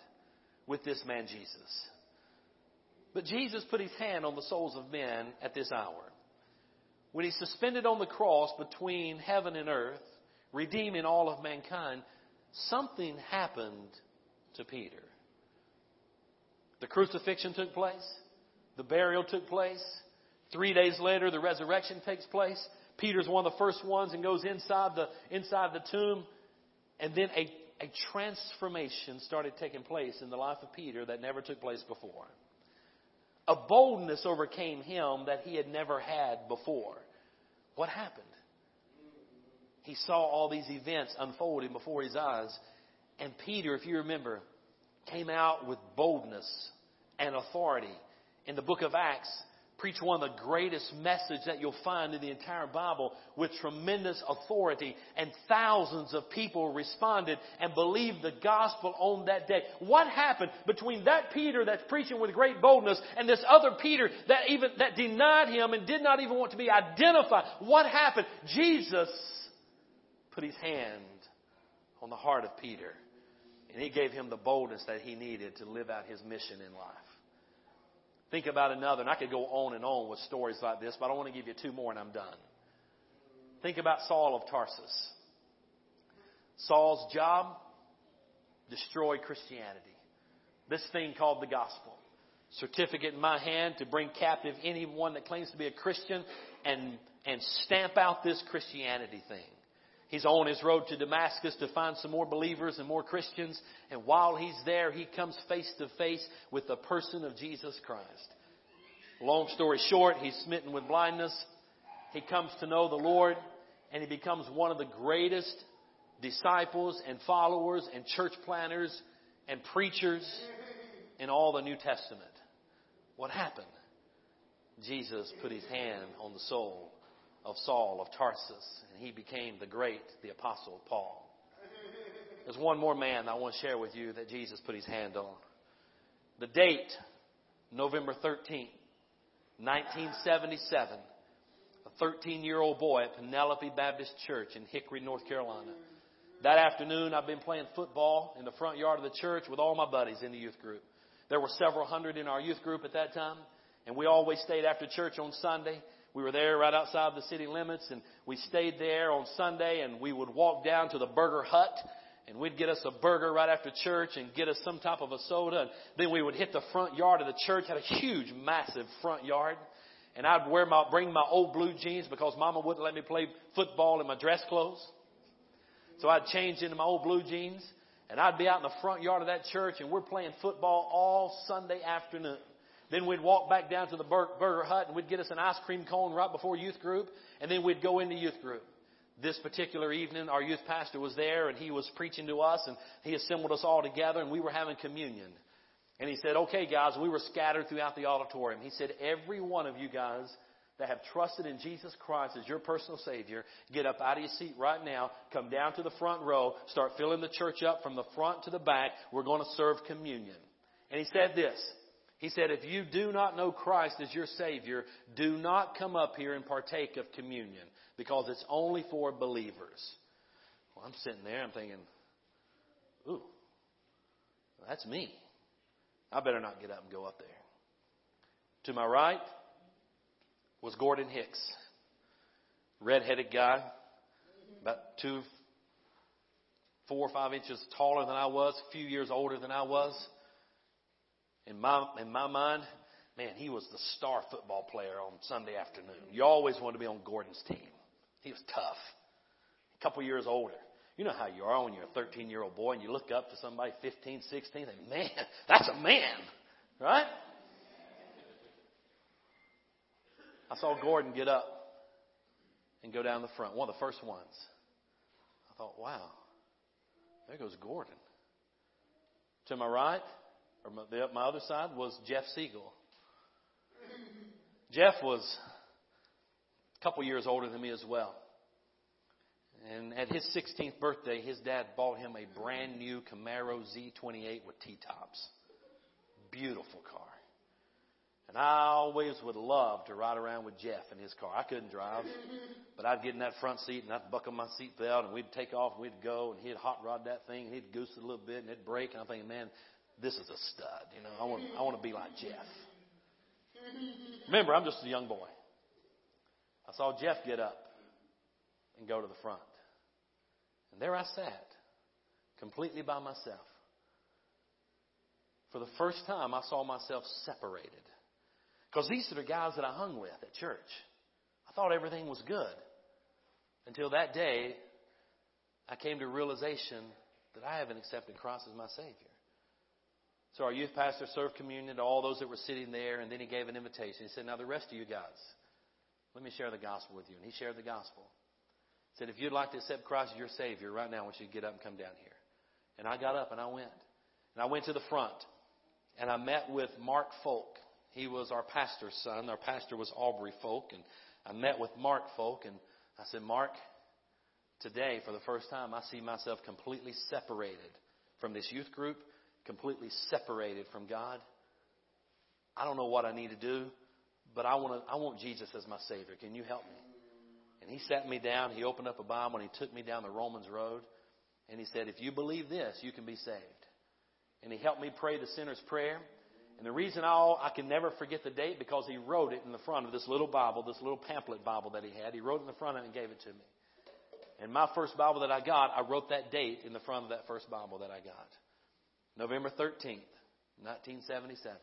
with this man Jesus. But Jesus put his hand on the souls of men at this hour. When he suspended on the cross between heaven and earth, redeeming all of mankind, something happened to Peter. The crucifixion took place. The burial took place. Three days later, the resurrection takes place. Peter's one of the first ones and goes inside the, inside the tomb. And then a, a transformation started taking place in the life of Peter that never took place before. A boldness overcame him that he had never had before. What happened? He saw all these events unfolding before his eyes. And Peter, if you remember, came out with boldness and authority. In the book of Acts, preached one of the greatest messages that you'll find in the entire Bible with tremendous authority and thousands of people responded and believed the gospel on that day. What happened between that Peter that's preaching with great boldness and this other Peter that even, that denied him and did not even want to be identified? What happened? Jesus put his hand on the heart of Peter and he gave him the boldness that he needed to live out his mission in life. Think about another, and I could go on and on with stories like this, but I want to give you two more and I'm done. Think about Saul of Tarsus. Saul's job, destroy Christianity. This thing called the gospel. Certificate in my hand to bring captive anyone that claims to be a Christian and, and stamp out this Christianity thing. He's on his road to Damascus to find some more believers and more Christians. And while he's there, he comes face to face with the person of Jesus Christ. Long story short, he's smitten with blindness. He comes to know the Lord and he becomes one of the greatest disciples and followers and church planners and preachers in all the New Testament. What happened? Jesus put his hand on the soul of Saul of Tarsus, and he became the great, the apostle Paul. There's one more man I want to share with you that Jesus put his hand on. The date, November 13, 1977. A 13 year old boy at Penelope Baptist Church in Hickory, North Carolina. That afternoon, I've been playing football in the front yard of the church with all my buddies in the youth group. There were several hundred in our youth group at that time, and we always stayed after church on Sunday we were there right outside the city limits and we stayed there on Sunday and we would walk down to the burger hut and we'd get us a burger right after church and get us some type of a soda and then we would hit the front yard of the church, had a huge, massive front yard. And I'd wear my, bring my old blue jeans because mama wouldn't let me play football in my dress clothes. So I'd change into my old blue jeans and I'd be out in the front yard of that church and we're playing football all Sunday afternoon. Then we'd walk back down to the burger hut and we'd get us an ice cream cone right before youth group, and then we'd go into youth group. This particular evening, our youth pastor was there and he was preaching to us and he assembled us all together and we were having communion. And he said, okay guys, we were scattered throughout the auditorium. He said, every one of you guys that have trusted in Jesus Christ as your personal Savior, get up out of your seat right now, come down to the front row, start filling the church up from the front to the back. We're going to serve communion. And he said this, he said, if you do not know Christ as your Savior, do not come up here and partake of communion because it's only for believers. Well, I'm sitting there, I'm thinking, ooh, that's me. I better not get up and go up there. To my right was Gordon Hicks, red-headed guy, about two, four or five inches taller than I was, a few years older than I was. In my, in my mind, man, he was the star football player on Sunday afternoon. You always wanted to be on Gordon's team. He was tough. A couple years older. You know how you are when you're a 13 year old boy and you look up to somebody 15, 16, and man, that's a man, right? I saw Gordon get up and go down the front, one of the first ones. I thought, wow, there goes Gordon. To my right, or my, the, my other side was Jeff Siegel. Jeff was a couple years older than me as well. And at his 16th birthday, his dad bought him a brand new Camaro Z28 with T-tops. Beautiful car. And I always would love to ride around with Jeff in his car. I couldn't drive, but I'd get in that front seat and I'd buckle my seatbelt and we'd take off and we'd go and he'd hot rod that thing and he'd goose it a little bit and it'd break. And I'm thinking, man, this is a stud. You know, I want, I want to be like Jeff. Remember, I'm just a young boy. I saw Jeff get up and go to the front. And there I sat, completely by myself. For the first time, I saw myself separated. Because these are the guys that I hung with at church. I thought everything was good. Until that day, I came to realization that I haven't accepted Christ as my Savior. So our youth pastor served communion to all those that were sitting there, and then he gave an invitation. He said, Now, the rest of you guys, let me share the gospel with you. And he shared the gospel. He said, If you'd like to accept Christ as your Savior, right now I want you to get up and come down here. And I got up and I went. And I went to the front, and I met with Mark Folk. He was our pastor's son. Our pastor was Aubrey Folk. And I met with Mark Folk, and I said, Mark, today, for the first time, I see myself completely separated from this youth group completely separated from God. I don't know what I need to do, but I want to, I want Jesus as my Savior. Can you help me? And he sat me down. He opened up a Bible and he took me down the Romans road. And he said, if you believe this, you can be saved. And he helped me pray the sinner's prayer. And the reason I, I can never forget the date because he wrote it in the front of this little Bible, this little pamphlet Bible that he had. He wrote it in the front of it and gave it to me. And my first Bible that I got, I wrote that date in the front of that first Bible that I got. November 13th, 1977.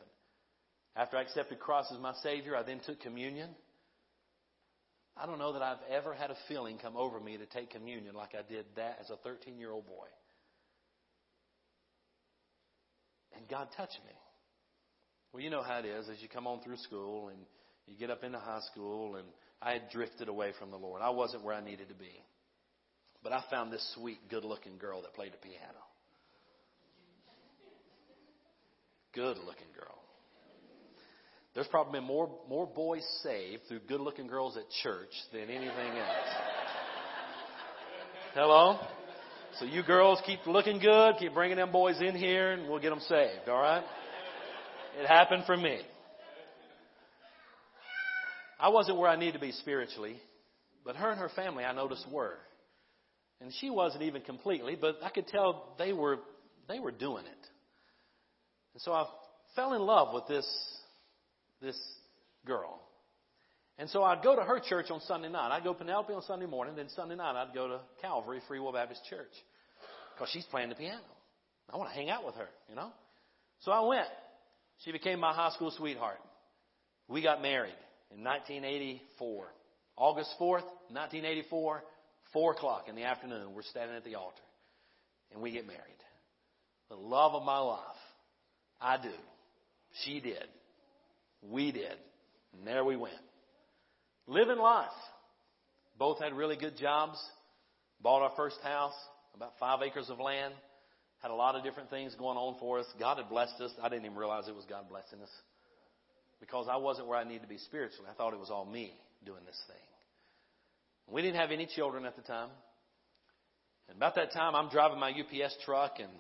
After I accepted Christ as my Savior, I then took communion. I don't know that I've ever had a feeling come over me to take communion like I did that as a 13 year old boy. And God touched me. Well, you know how it is as you come on through school and you get up into high school, and I had drifted away from the Lord. I wasn't where I needed to be. But I found this sweet, good looking girl that played the piano. Good looking girl. There's probably been more, more boys saved through good looking girls at church than anything else. Hello? So you girls keep looking good, keep bringing them boys in here, and we'll get them saved, alright? It happened for me. I wasn't where I needed to be spiritually, but her and her family I noticed were. And she wasn't even completely, but I could tell they were, they were doing it. And so I fell in love with this, this girl. And so I'd go to her church on Sunday night. I'd go to Penelope on Sunday morning, then Sunday night I'd go to Calvary Free Will Baptist Church because she's playing the piano. I want to hang out with her, you know. So I went. She became my high school sweetheart. We got married in 1984, August 4th, 1984, four o'clock in the afternoon. We're standing at the altar, and we get married. The love of my life. I do. She did. We did. And there we went. Living life. Both had really good jobs. Bought our first house, about five acres of land. Had a lot of different things going on for us. God had blessed us. I didn't even realize it was God blessing us. Because I wasn't where I needed to be spiritually. I thought it was all me doing this thing. We didn't have any children at the time. And about that time, I'm driving my UPS truck and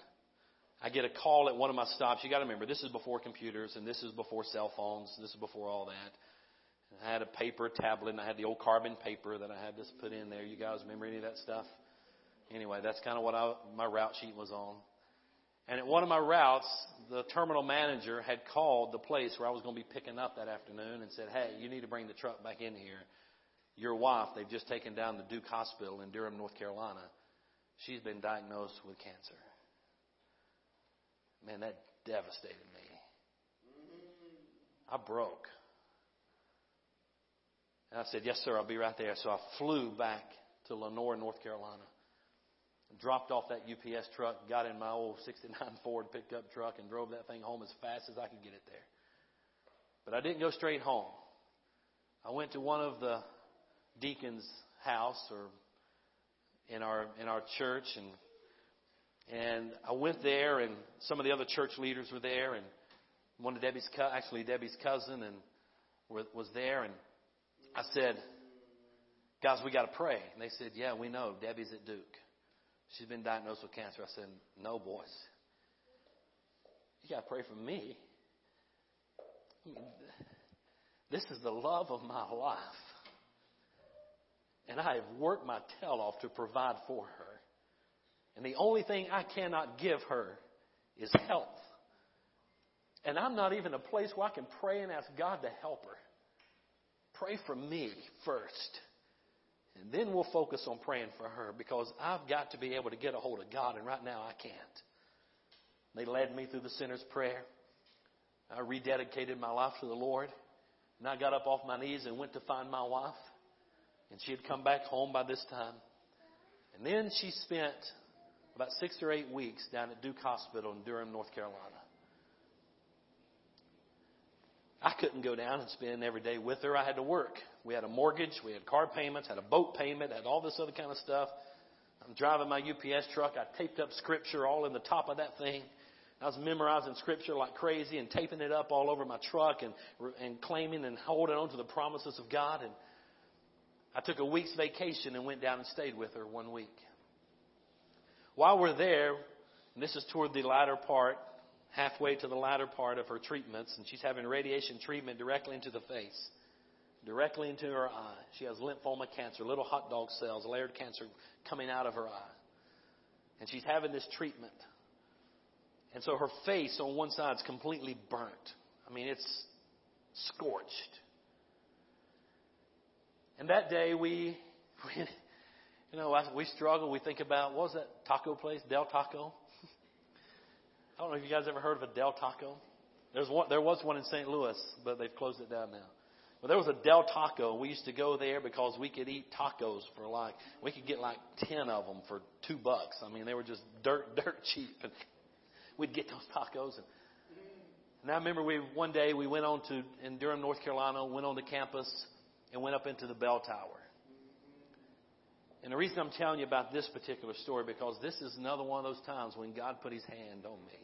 I get a call at one of my stops. You got to remember, this is before computers and this is before cell phones. This is before all that. I had a paper tablet and I had the old carbon paper that I had this put in there. You guys remember any of that stuff? Anyway, that's kind of what I, my route sheet was on. And at one of my routes, the terminal manager had called the place where I was going to be picking up that afternoon and said, Hey, you need to bring the truck back in here. Your wife, they've just taken down the Duke Hospital in Durham, North Carolina. She's been diagnosed with cancer. Man, that devastated me. I broke. And I said, Yes, sir, I'll be right there. So I flew back to Lenoir, North Carolina. Dropped off that UPS truck, got in my old 69 Ford pickup truck, and drove that thing home as fast as I could get it there. But I didn't go straight home. I went to one of the deacon's house or in our in our church and and I went there, and some of the other church leaders were there, and one of Debbie's, actually Debbie's cousin, and was there, and I said, guys, we got to pray. And they said, yeah, we know. Debbie's at Duke. She's been diagnosed with cancer. I said, no, boys. You got to pray for me. This is the love of my life. And I have worked my tail off to provide for her. And the only thing I cannot give her is health. And I'm not even a place where I can pray and ask God to help her. Pray for me first. And then we'll focus on praying for her because I've got to be able to get a hold of God, and right now I can't. They led me through the sinner's prayer. I rededicated my life to the Lord. And I got up off my knees and went to find my wife. And she had come back home by this time. And then she spent about six or eight weeks down at Duke Hospital in Durham, North Carolina. I couldn't go down and spend every day with her. I had to work. We had a mortgage, we had car payments, had a boat payment, had all this other kind of stuff. I'm driving my UPS truck. I taped up scripture all in the top of that thing. I was memorizing scripture like crazy and taping it up all over my truck and, and claiming and holding on to the promises of God. And I took a week's vacation and went down and stayed with her one week. While we're there, and this is toward the latter part, halfway to the latter part of her treatments, and she's having radiation treatment directly into the face, directly into her eye. She has lymphoma cancer, little hot dog cells, layered cancer coming out of her eye. And she's having this treatment. And so her face on one side is completely burnt. I mean, it's scorched. And that day we, we you know, we struggle. We think about, what was that taco place? Del Taco? I don't know if you guys ever heard of a Del Taco. There's one, there was one in St. Louis, but they've closed it down now. But there was a Del Taco. We used to go there because we could eat tacos for like, we could get like 10 of them for two bucks. I mean, they were just dirt, dirt cheap. And we'd get those tacos. And, and I remember we one day we went on to in Durham, North Carolina, went on the campus and went up into the bell tower. And the reason I'm telling you about this particular story because this is another one of those times when God put His hand on me.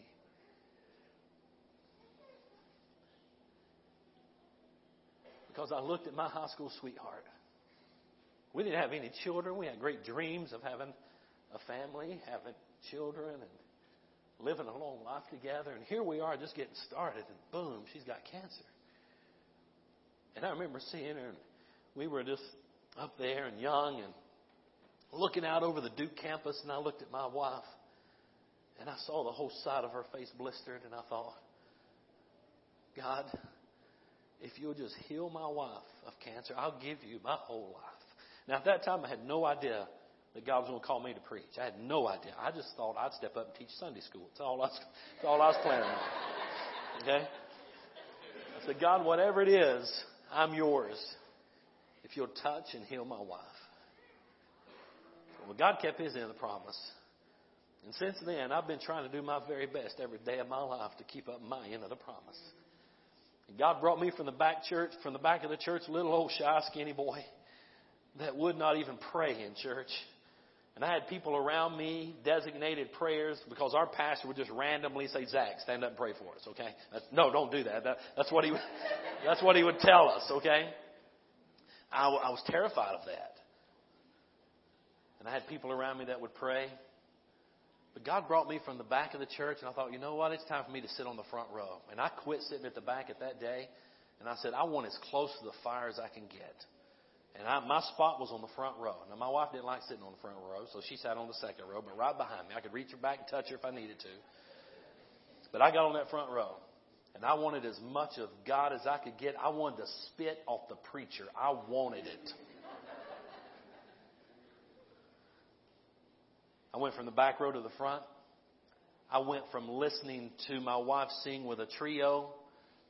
Because I looked at my high school sweetheart. We didn't have any children. We had great dreams of having a family, having children, and living a long life together. And here we are just getting started, and boom, she's got cancer. And I remember seeing her, and we were just up there and young and looking out over the Duke campus, and I looked at my wife, and I saw the whole side of her face blistered, and I thought, God, if you'll just heal my wife of cancer, I'll give you my whole life. Now, at that time, I had no idea that God was going to call me to preach. I had no idea. I just thought I'd step up and teach Sunday school. That's all I was, that's all I was planning on. Okay? I said, God, whatever it is, I'm yours. If you'll touch and heal my wife. Well, God kept his end of the promise. And since then, I've been trying to do my very best every day of my life to keep up my end of the promise. And God brought me from the back church, from the back of the church, little old shy, skinny boy that would not even pray in church. And I had people around me designated prayers because our pastor would just randomly say, Zach, stand up and pray for us, okay? That's, no, don't do that. that. That's what he that's what he would tell us, okay? I, I was terrified of that. And I had people around me that would pray. But God brought me from the back of the church, and I thought, you know what? It's time for me to sit on the front row. And I quit sitting at the back at that day, and I said, I want as close to the fire as I can get. And I, my spot was on the front row. Now, my wife didn't like sitting on the front row, so she sat on the second row, but right behind me. I could reach her back and touch her if I needed to. But I got on that front row. And I wanted as much of God as I could get. I wanted to spit off the preacher. I wanted it. I went from the back row to the front. I went from listening to my wife sing with a trio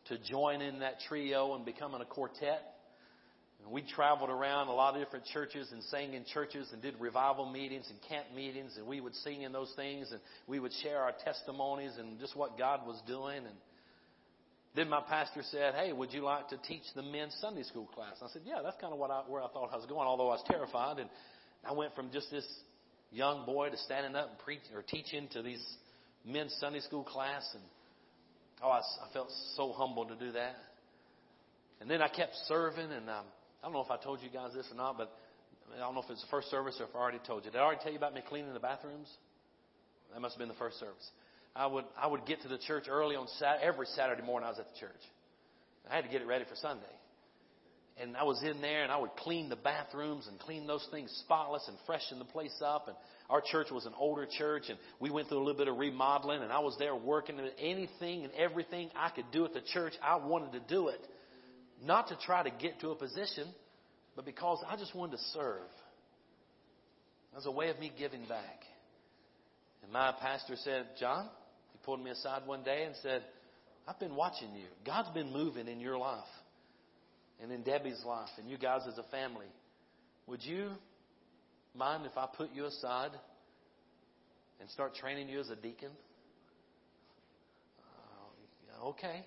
to joining that trio and becoming a quartet. And we traveled around a lot of different churches and sang in churches and did revival meetings and camp meetings and we would sing in those things and we would share our testimonies and just what God was doing and then my pastor said, "Hey, would you like to teach the men's Sunday school class?" I said, "Yeah, that's kind of what I, where I thought I was going, although I was terrified." And I went from just this young boy to standing up and preaching or teaching to these men's Sunday school class, and oh, I, I felt so humbled to do that. And then I kept serving, and um, I don't know if I told you guys this or not, but I don't know if it's the first service or if I already told you. Did I already tell you about me cleaning the bathrooms? That must have been the first service. I would I would get to the church early on Sat every Saturday morning. I was at the church. I had to get it ready for Sunday. And I was in there and I would clean the bathrooms and clean those things spotless and freshen the place up. And our church was an older church and we went through a little bit of remodeling and I was there working at anything and everything I could do at the church. I wanted to do it. Not to try to get to a position, but because I just wanted to serve. As a way of me giving back. And my pastor said, Jon, he pulled me aside one day and said, I've been watching you. God's been moving in your life and in Debbie's life and you guys as a family. Would you mind if I put you aside and start training you as a deacon? Uh, okay.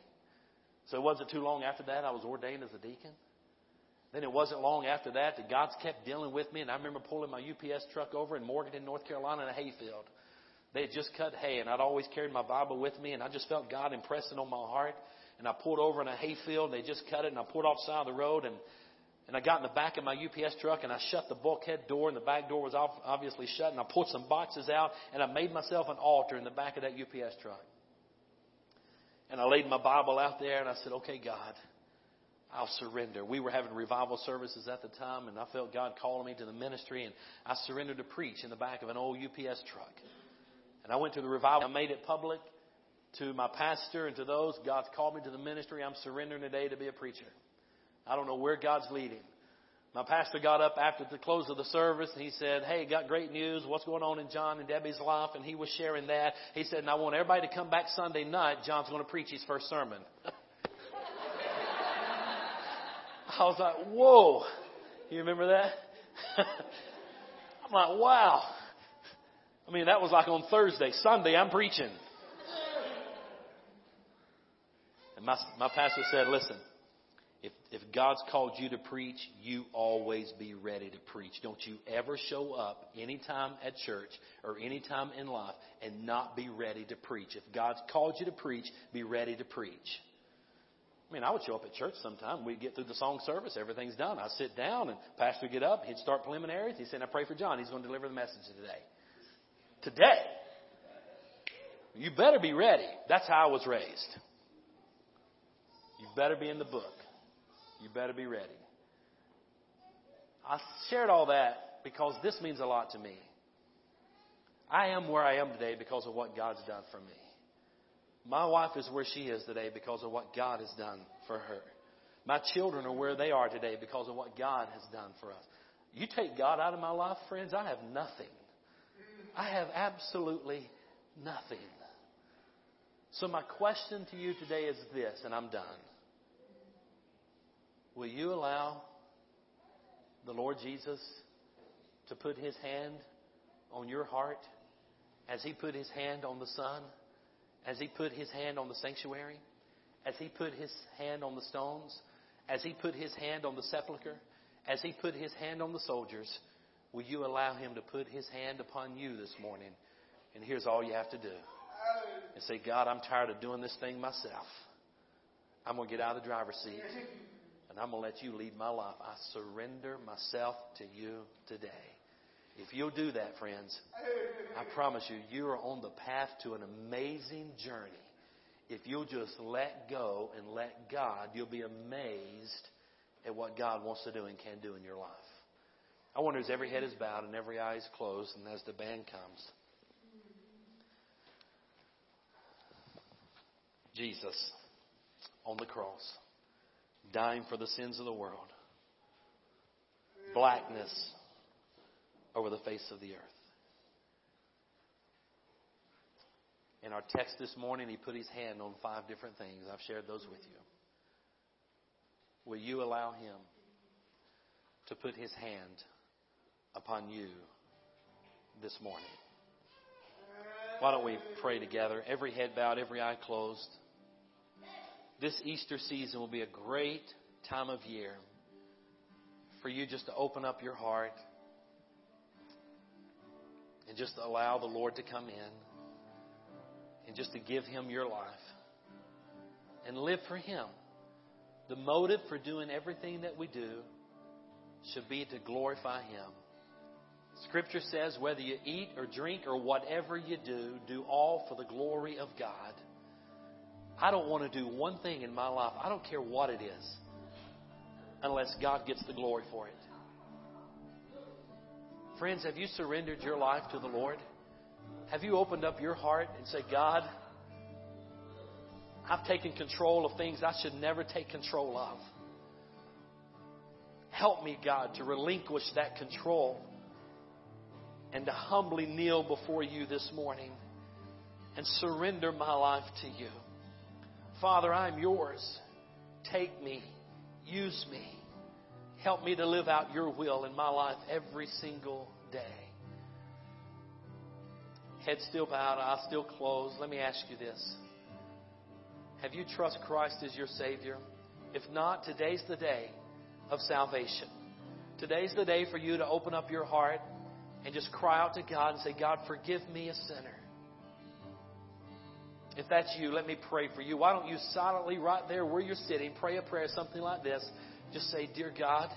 So it wasn't too long after that I was ordained as a deacon. Then it wasn't long after that that God's kept dealing with me, and I remember pulling my UPS truck over in Morganton, North Carolina, in a hayfield. They had just cut hay, and I'd always carried my Bible with me, and I just felt God impressing on my heart. And I pulled over in a hayfield, and they just cut it, and I pulled off the side of the road, and and I got in the back of my UPS truck, and I shut the bulkhead door, and the back door was obviously shut, and I pulled some boxes out, and I made myself an altar in the back of that UPS truck. And I laid my Bible out there, and I said, "Okay, God." I'll surrender. We were having revival services at the time, and I felt God calling me to the ministry, and I surrendered to preach in the back of an old UPS truck. And I went to the revival. I made it public to my pastor and to those. God's called me to the ministry. I'm surrendering today to be a preacher. I don't know where God's leading. My pastor got up after the close of the service and he said, Hey, got great news. What's going on in Jon and Debbie's life? And he was sharing that. He said, and I want everybody to come back Sunday night. Jon's going to preach his first sermon. I was like, whoa. You remember that? I'm like, wow. I mean, that was like on Thursday. Sunday, I'm preaching. And my, my pastor said, listen, if, if God's called you to preach, you always be ready to preach. Don't you ever show up anytime at church or anytime in life and not be ready to preach. If God's called you to preach, be ready to preach. I mean, I would show up at church sometime. We'd get through the song service. Everything's done. I'd sit down and pastor would get up. He'd start preliminaries. He said, I pray for Jon. He's going to deliver the message today. Today. You better be ready. That's how I was raised. Better be in the book. You better be ready. I shared all that because this means a lot to me. I am where I am today because of what God's done for me. My wife is where she is today because of what God has done for her. My children are where they are today because of what God has done for us. You take God out of my life, friends, I have nothing. I have absolutely nothing. So, my question to you today is this, and I'm done. Will you allow the Lord Jesus to put his hand on your heart as he put his hand on the sun? As he put his hand on the sanctuary, as he put his hand on the stones, as he put his hand on the sepulchre, as he put his hand on the soldiers, will you allow him to put his hand upon you this morning? And here's all you have to do. And say, God, I'm tired of doing this thing myself. I'm going to get out of the driver's seat and I'm going to let you lead my life. I surrender myself to you today. If you'll do that, friends, I promise you, you are on the path to an amazing journey. If you'll just let go and let God, you'll be amazed at what God wants to do and can do in your life. I wonder as every head is bowed and every eye is closed, and as the band comes, Jesus on the cross, dying for the sins of the world, blackness over the face of the earth. In our text this morning, he put his hand on five different things. I've shared those with you. Will you allow him to put his hand upon you this morning? Why don't we pray together? Every head bowed, every eye closed. This Easter season will be a great time of year for you just to open up your heart and just allow the Lord to come in and just to give Him your life and live for Him. The motive for doing everything that we do should be to glorify Him. Scripture says, whether you eat or drink or whatever you do, do all for the glory of God. I don't want to do one thing in my life, I don't care what it is, unless God gets the glory for it. Friends, have you surrendered your life to the Lord? Have you opened up your heart and said, God, I've taken control of things I should never take control of. Help me, God, to relinquish that control and to humbly kneel before you this morning and surrender my life to you. Father, I'm yours. Take me, use me. Help me to live out your will in my life every single day. Head still bowed, eyes still closed. Let me ask you this. Have you trust Christ as your Savior? If not, today's the day of salvation. Today's the day for you to open up your heart and just cry out to God and say, God, forgive me a sinner. If that's you, let me pray for you. Why don't you silently, right there where you're sitting, pray a prayer, something like this. Just say, Dear God,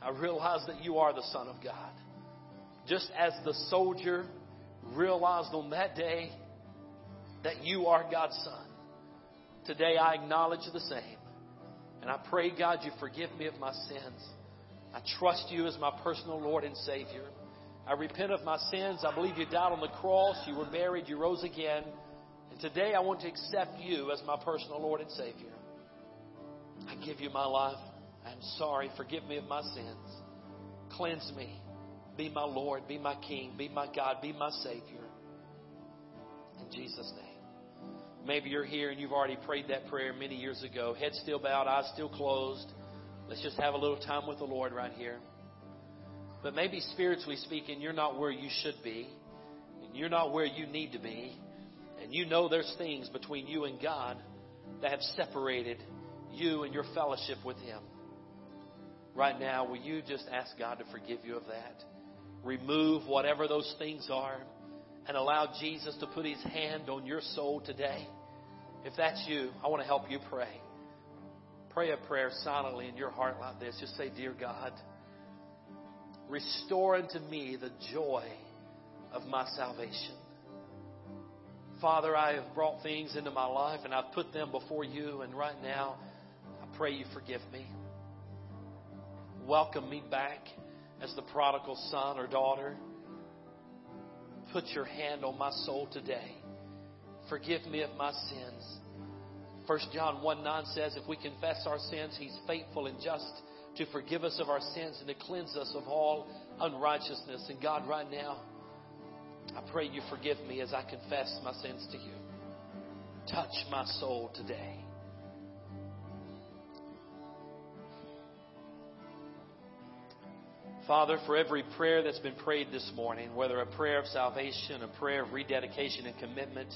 I realize that you are the Son of God. Just as the soldier realized on that day that you are God's Son. Today I acknowledge the same. And I pray, God, you forgive me of my sins. I trust you as my personal Lord and Savior. I repent of my sins. I believe you died on the cross. You were buried. You rose again. Today I want to accept you as my personal Lord and Savior. I give you my life. I'm sorry. Forgive me of my sins. Cleanse me. Be my Lord. Be my King. Be my God. Be my Savior. In Jesus' name. Maybe you're here and you've already prayed that prayer many years ago. Head still bowed, eyes still closed. Let's just have a little time with the Lord right here. But maybe spiritually speaking, you're not where you should be. And you're not where you need to be. And you know there's things between you and God that have separated you and your fellowship with Him. Right now, will you just ask God to forgive you of that? Remove whatever those things are and allow Jesus to put His hand on your soul today. If that's you, I want to help you pray. Pray a prayer silently in your heart like this. Just say, Dear God, restore unto me the joy of my salvation. Father, I have brought things into my life and I've put them before you, and right now I pray you forgive me. Welcome me back as the prodigal son or daughter. Put your hand on my soul today. Forgive me of my sins. 1 John 1 9 says, If we confess our sins, He's faithful and just to forgive us of our sins and to cleanse us of all unrighteousness. And God, right now, I pray you forgive me as I confess my sins to you. Touch my soul today. Father, for every prayer that's been prayed this morning, whether a prayer of salvation, a prayer of rededication and commitment,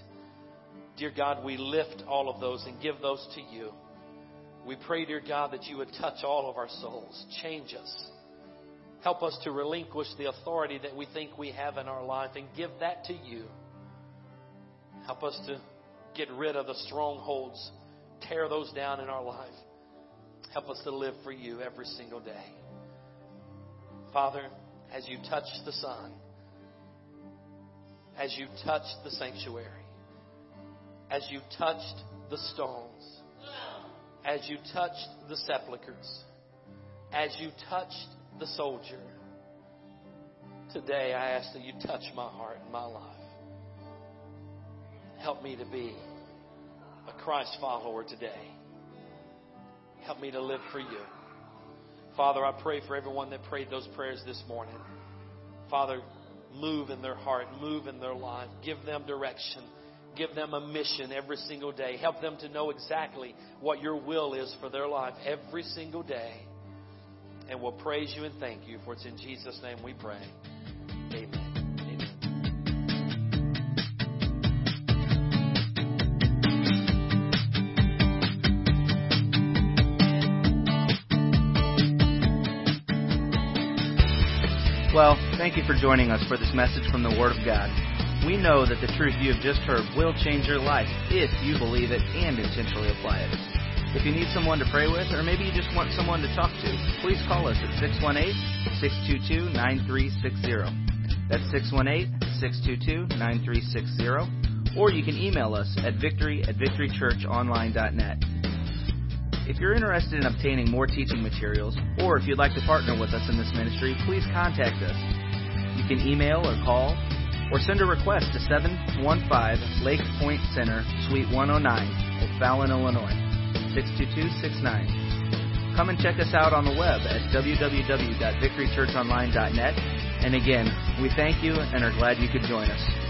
dear God, we lift all of those and give those to you. We pray, dear God, that you would touch all of our souls, change us. Help us to relinquish the authority that we think we have in our life and give that to you. Help us to get rid of the strongholds, tear those down in our life. Help us to live for you every single day. Father, as you touch the sun, as you touched the sanctuary, as you touched the stones, as you touched the sepulchres, as you touched the soldier, today I ask that you touch my heart and my life. Help me to be a Christ follower today. Help me to live for you. Father, I pray for everyone that prayed those prayers this morning. Father, move in their heart, move in their life, give them direction. Give them a mission every single day. Help them to know exactly what your will is for their life every single day. And we'll praise you and thank you, for it's in Jesus' name we pray. Amen. Well, thank you for joining us for this message from the Word of God. We know that the truth you have just heard will change your life if you believe it and intentionally apply it. If you need someone to pray with, or maybe you just want someone to talk to, please call us at 618 622 9360. That's 618 622 9360. Or you can email us at victory at victorychurchonline.net. If you're interested in obtaining more teaching materials, or if you'd like to partner with us in this ministry, please contact us. You can email or call, or send a request to 715 Lake Point Center, Suite 109, O'Fallon, Illinois. 62269. Come and check us out on the web at www.victorychurchonline.net. And again, we thank you and are glad you could join us.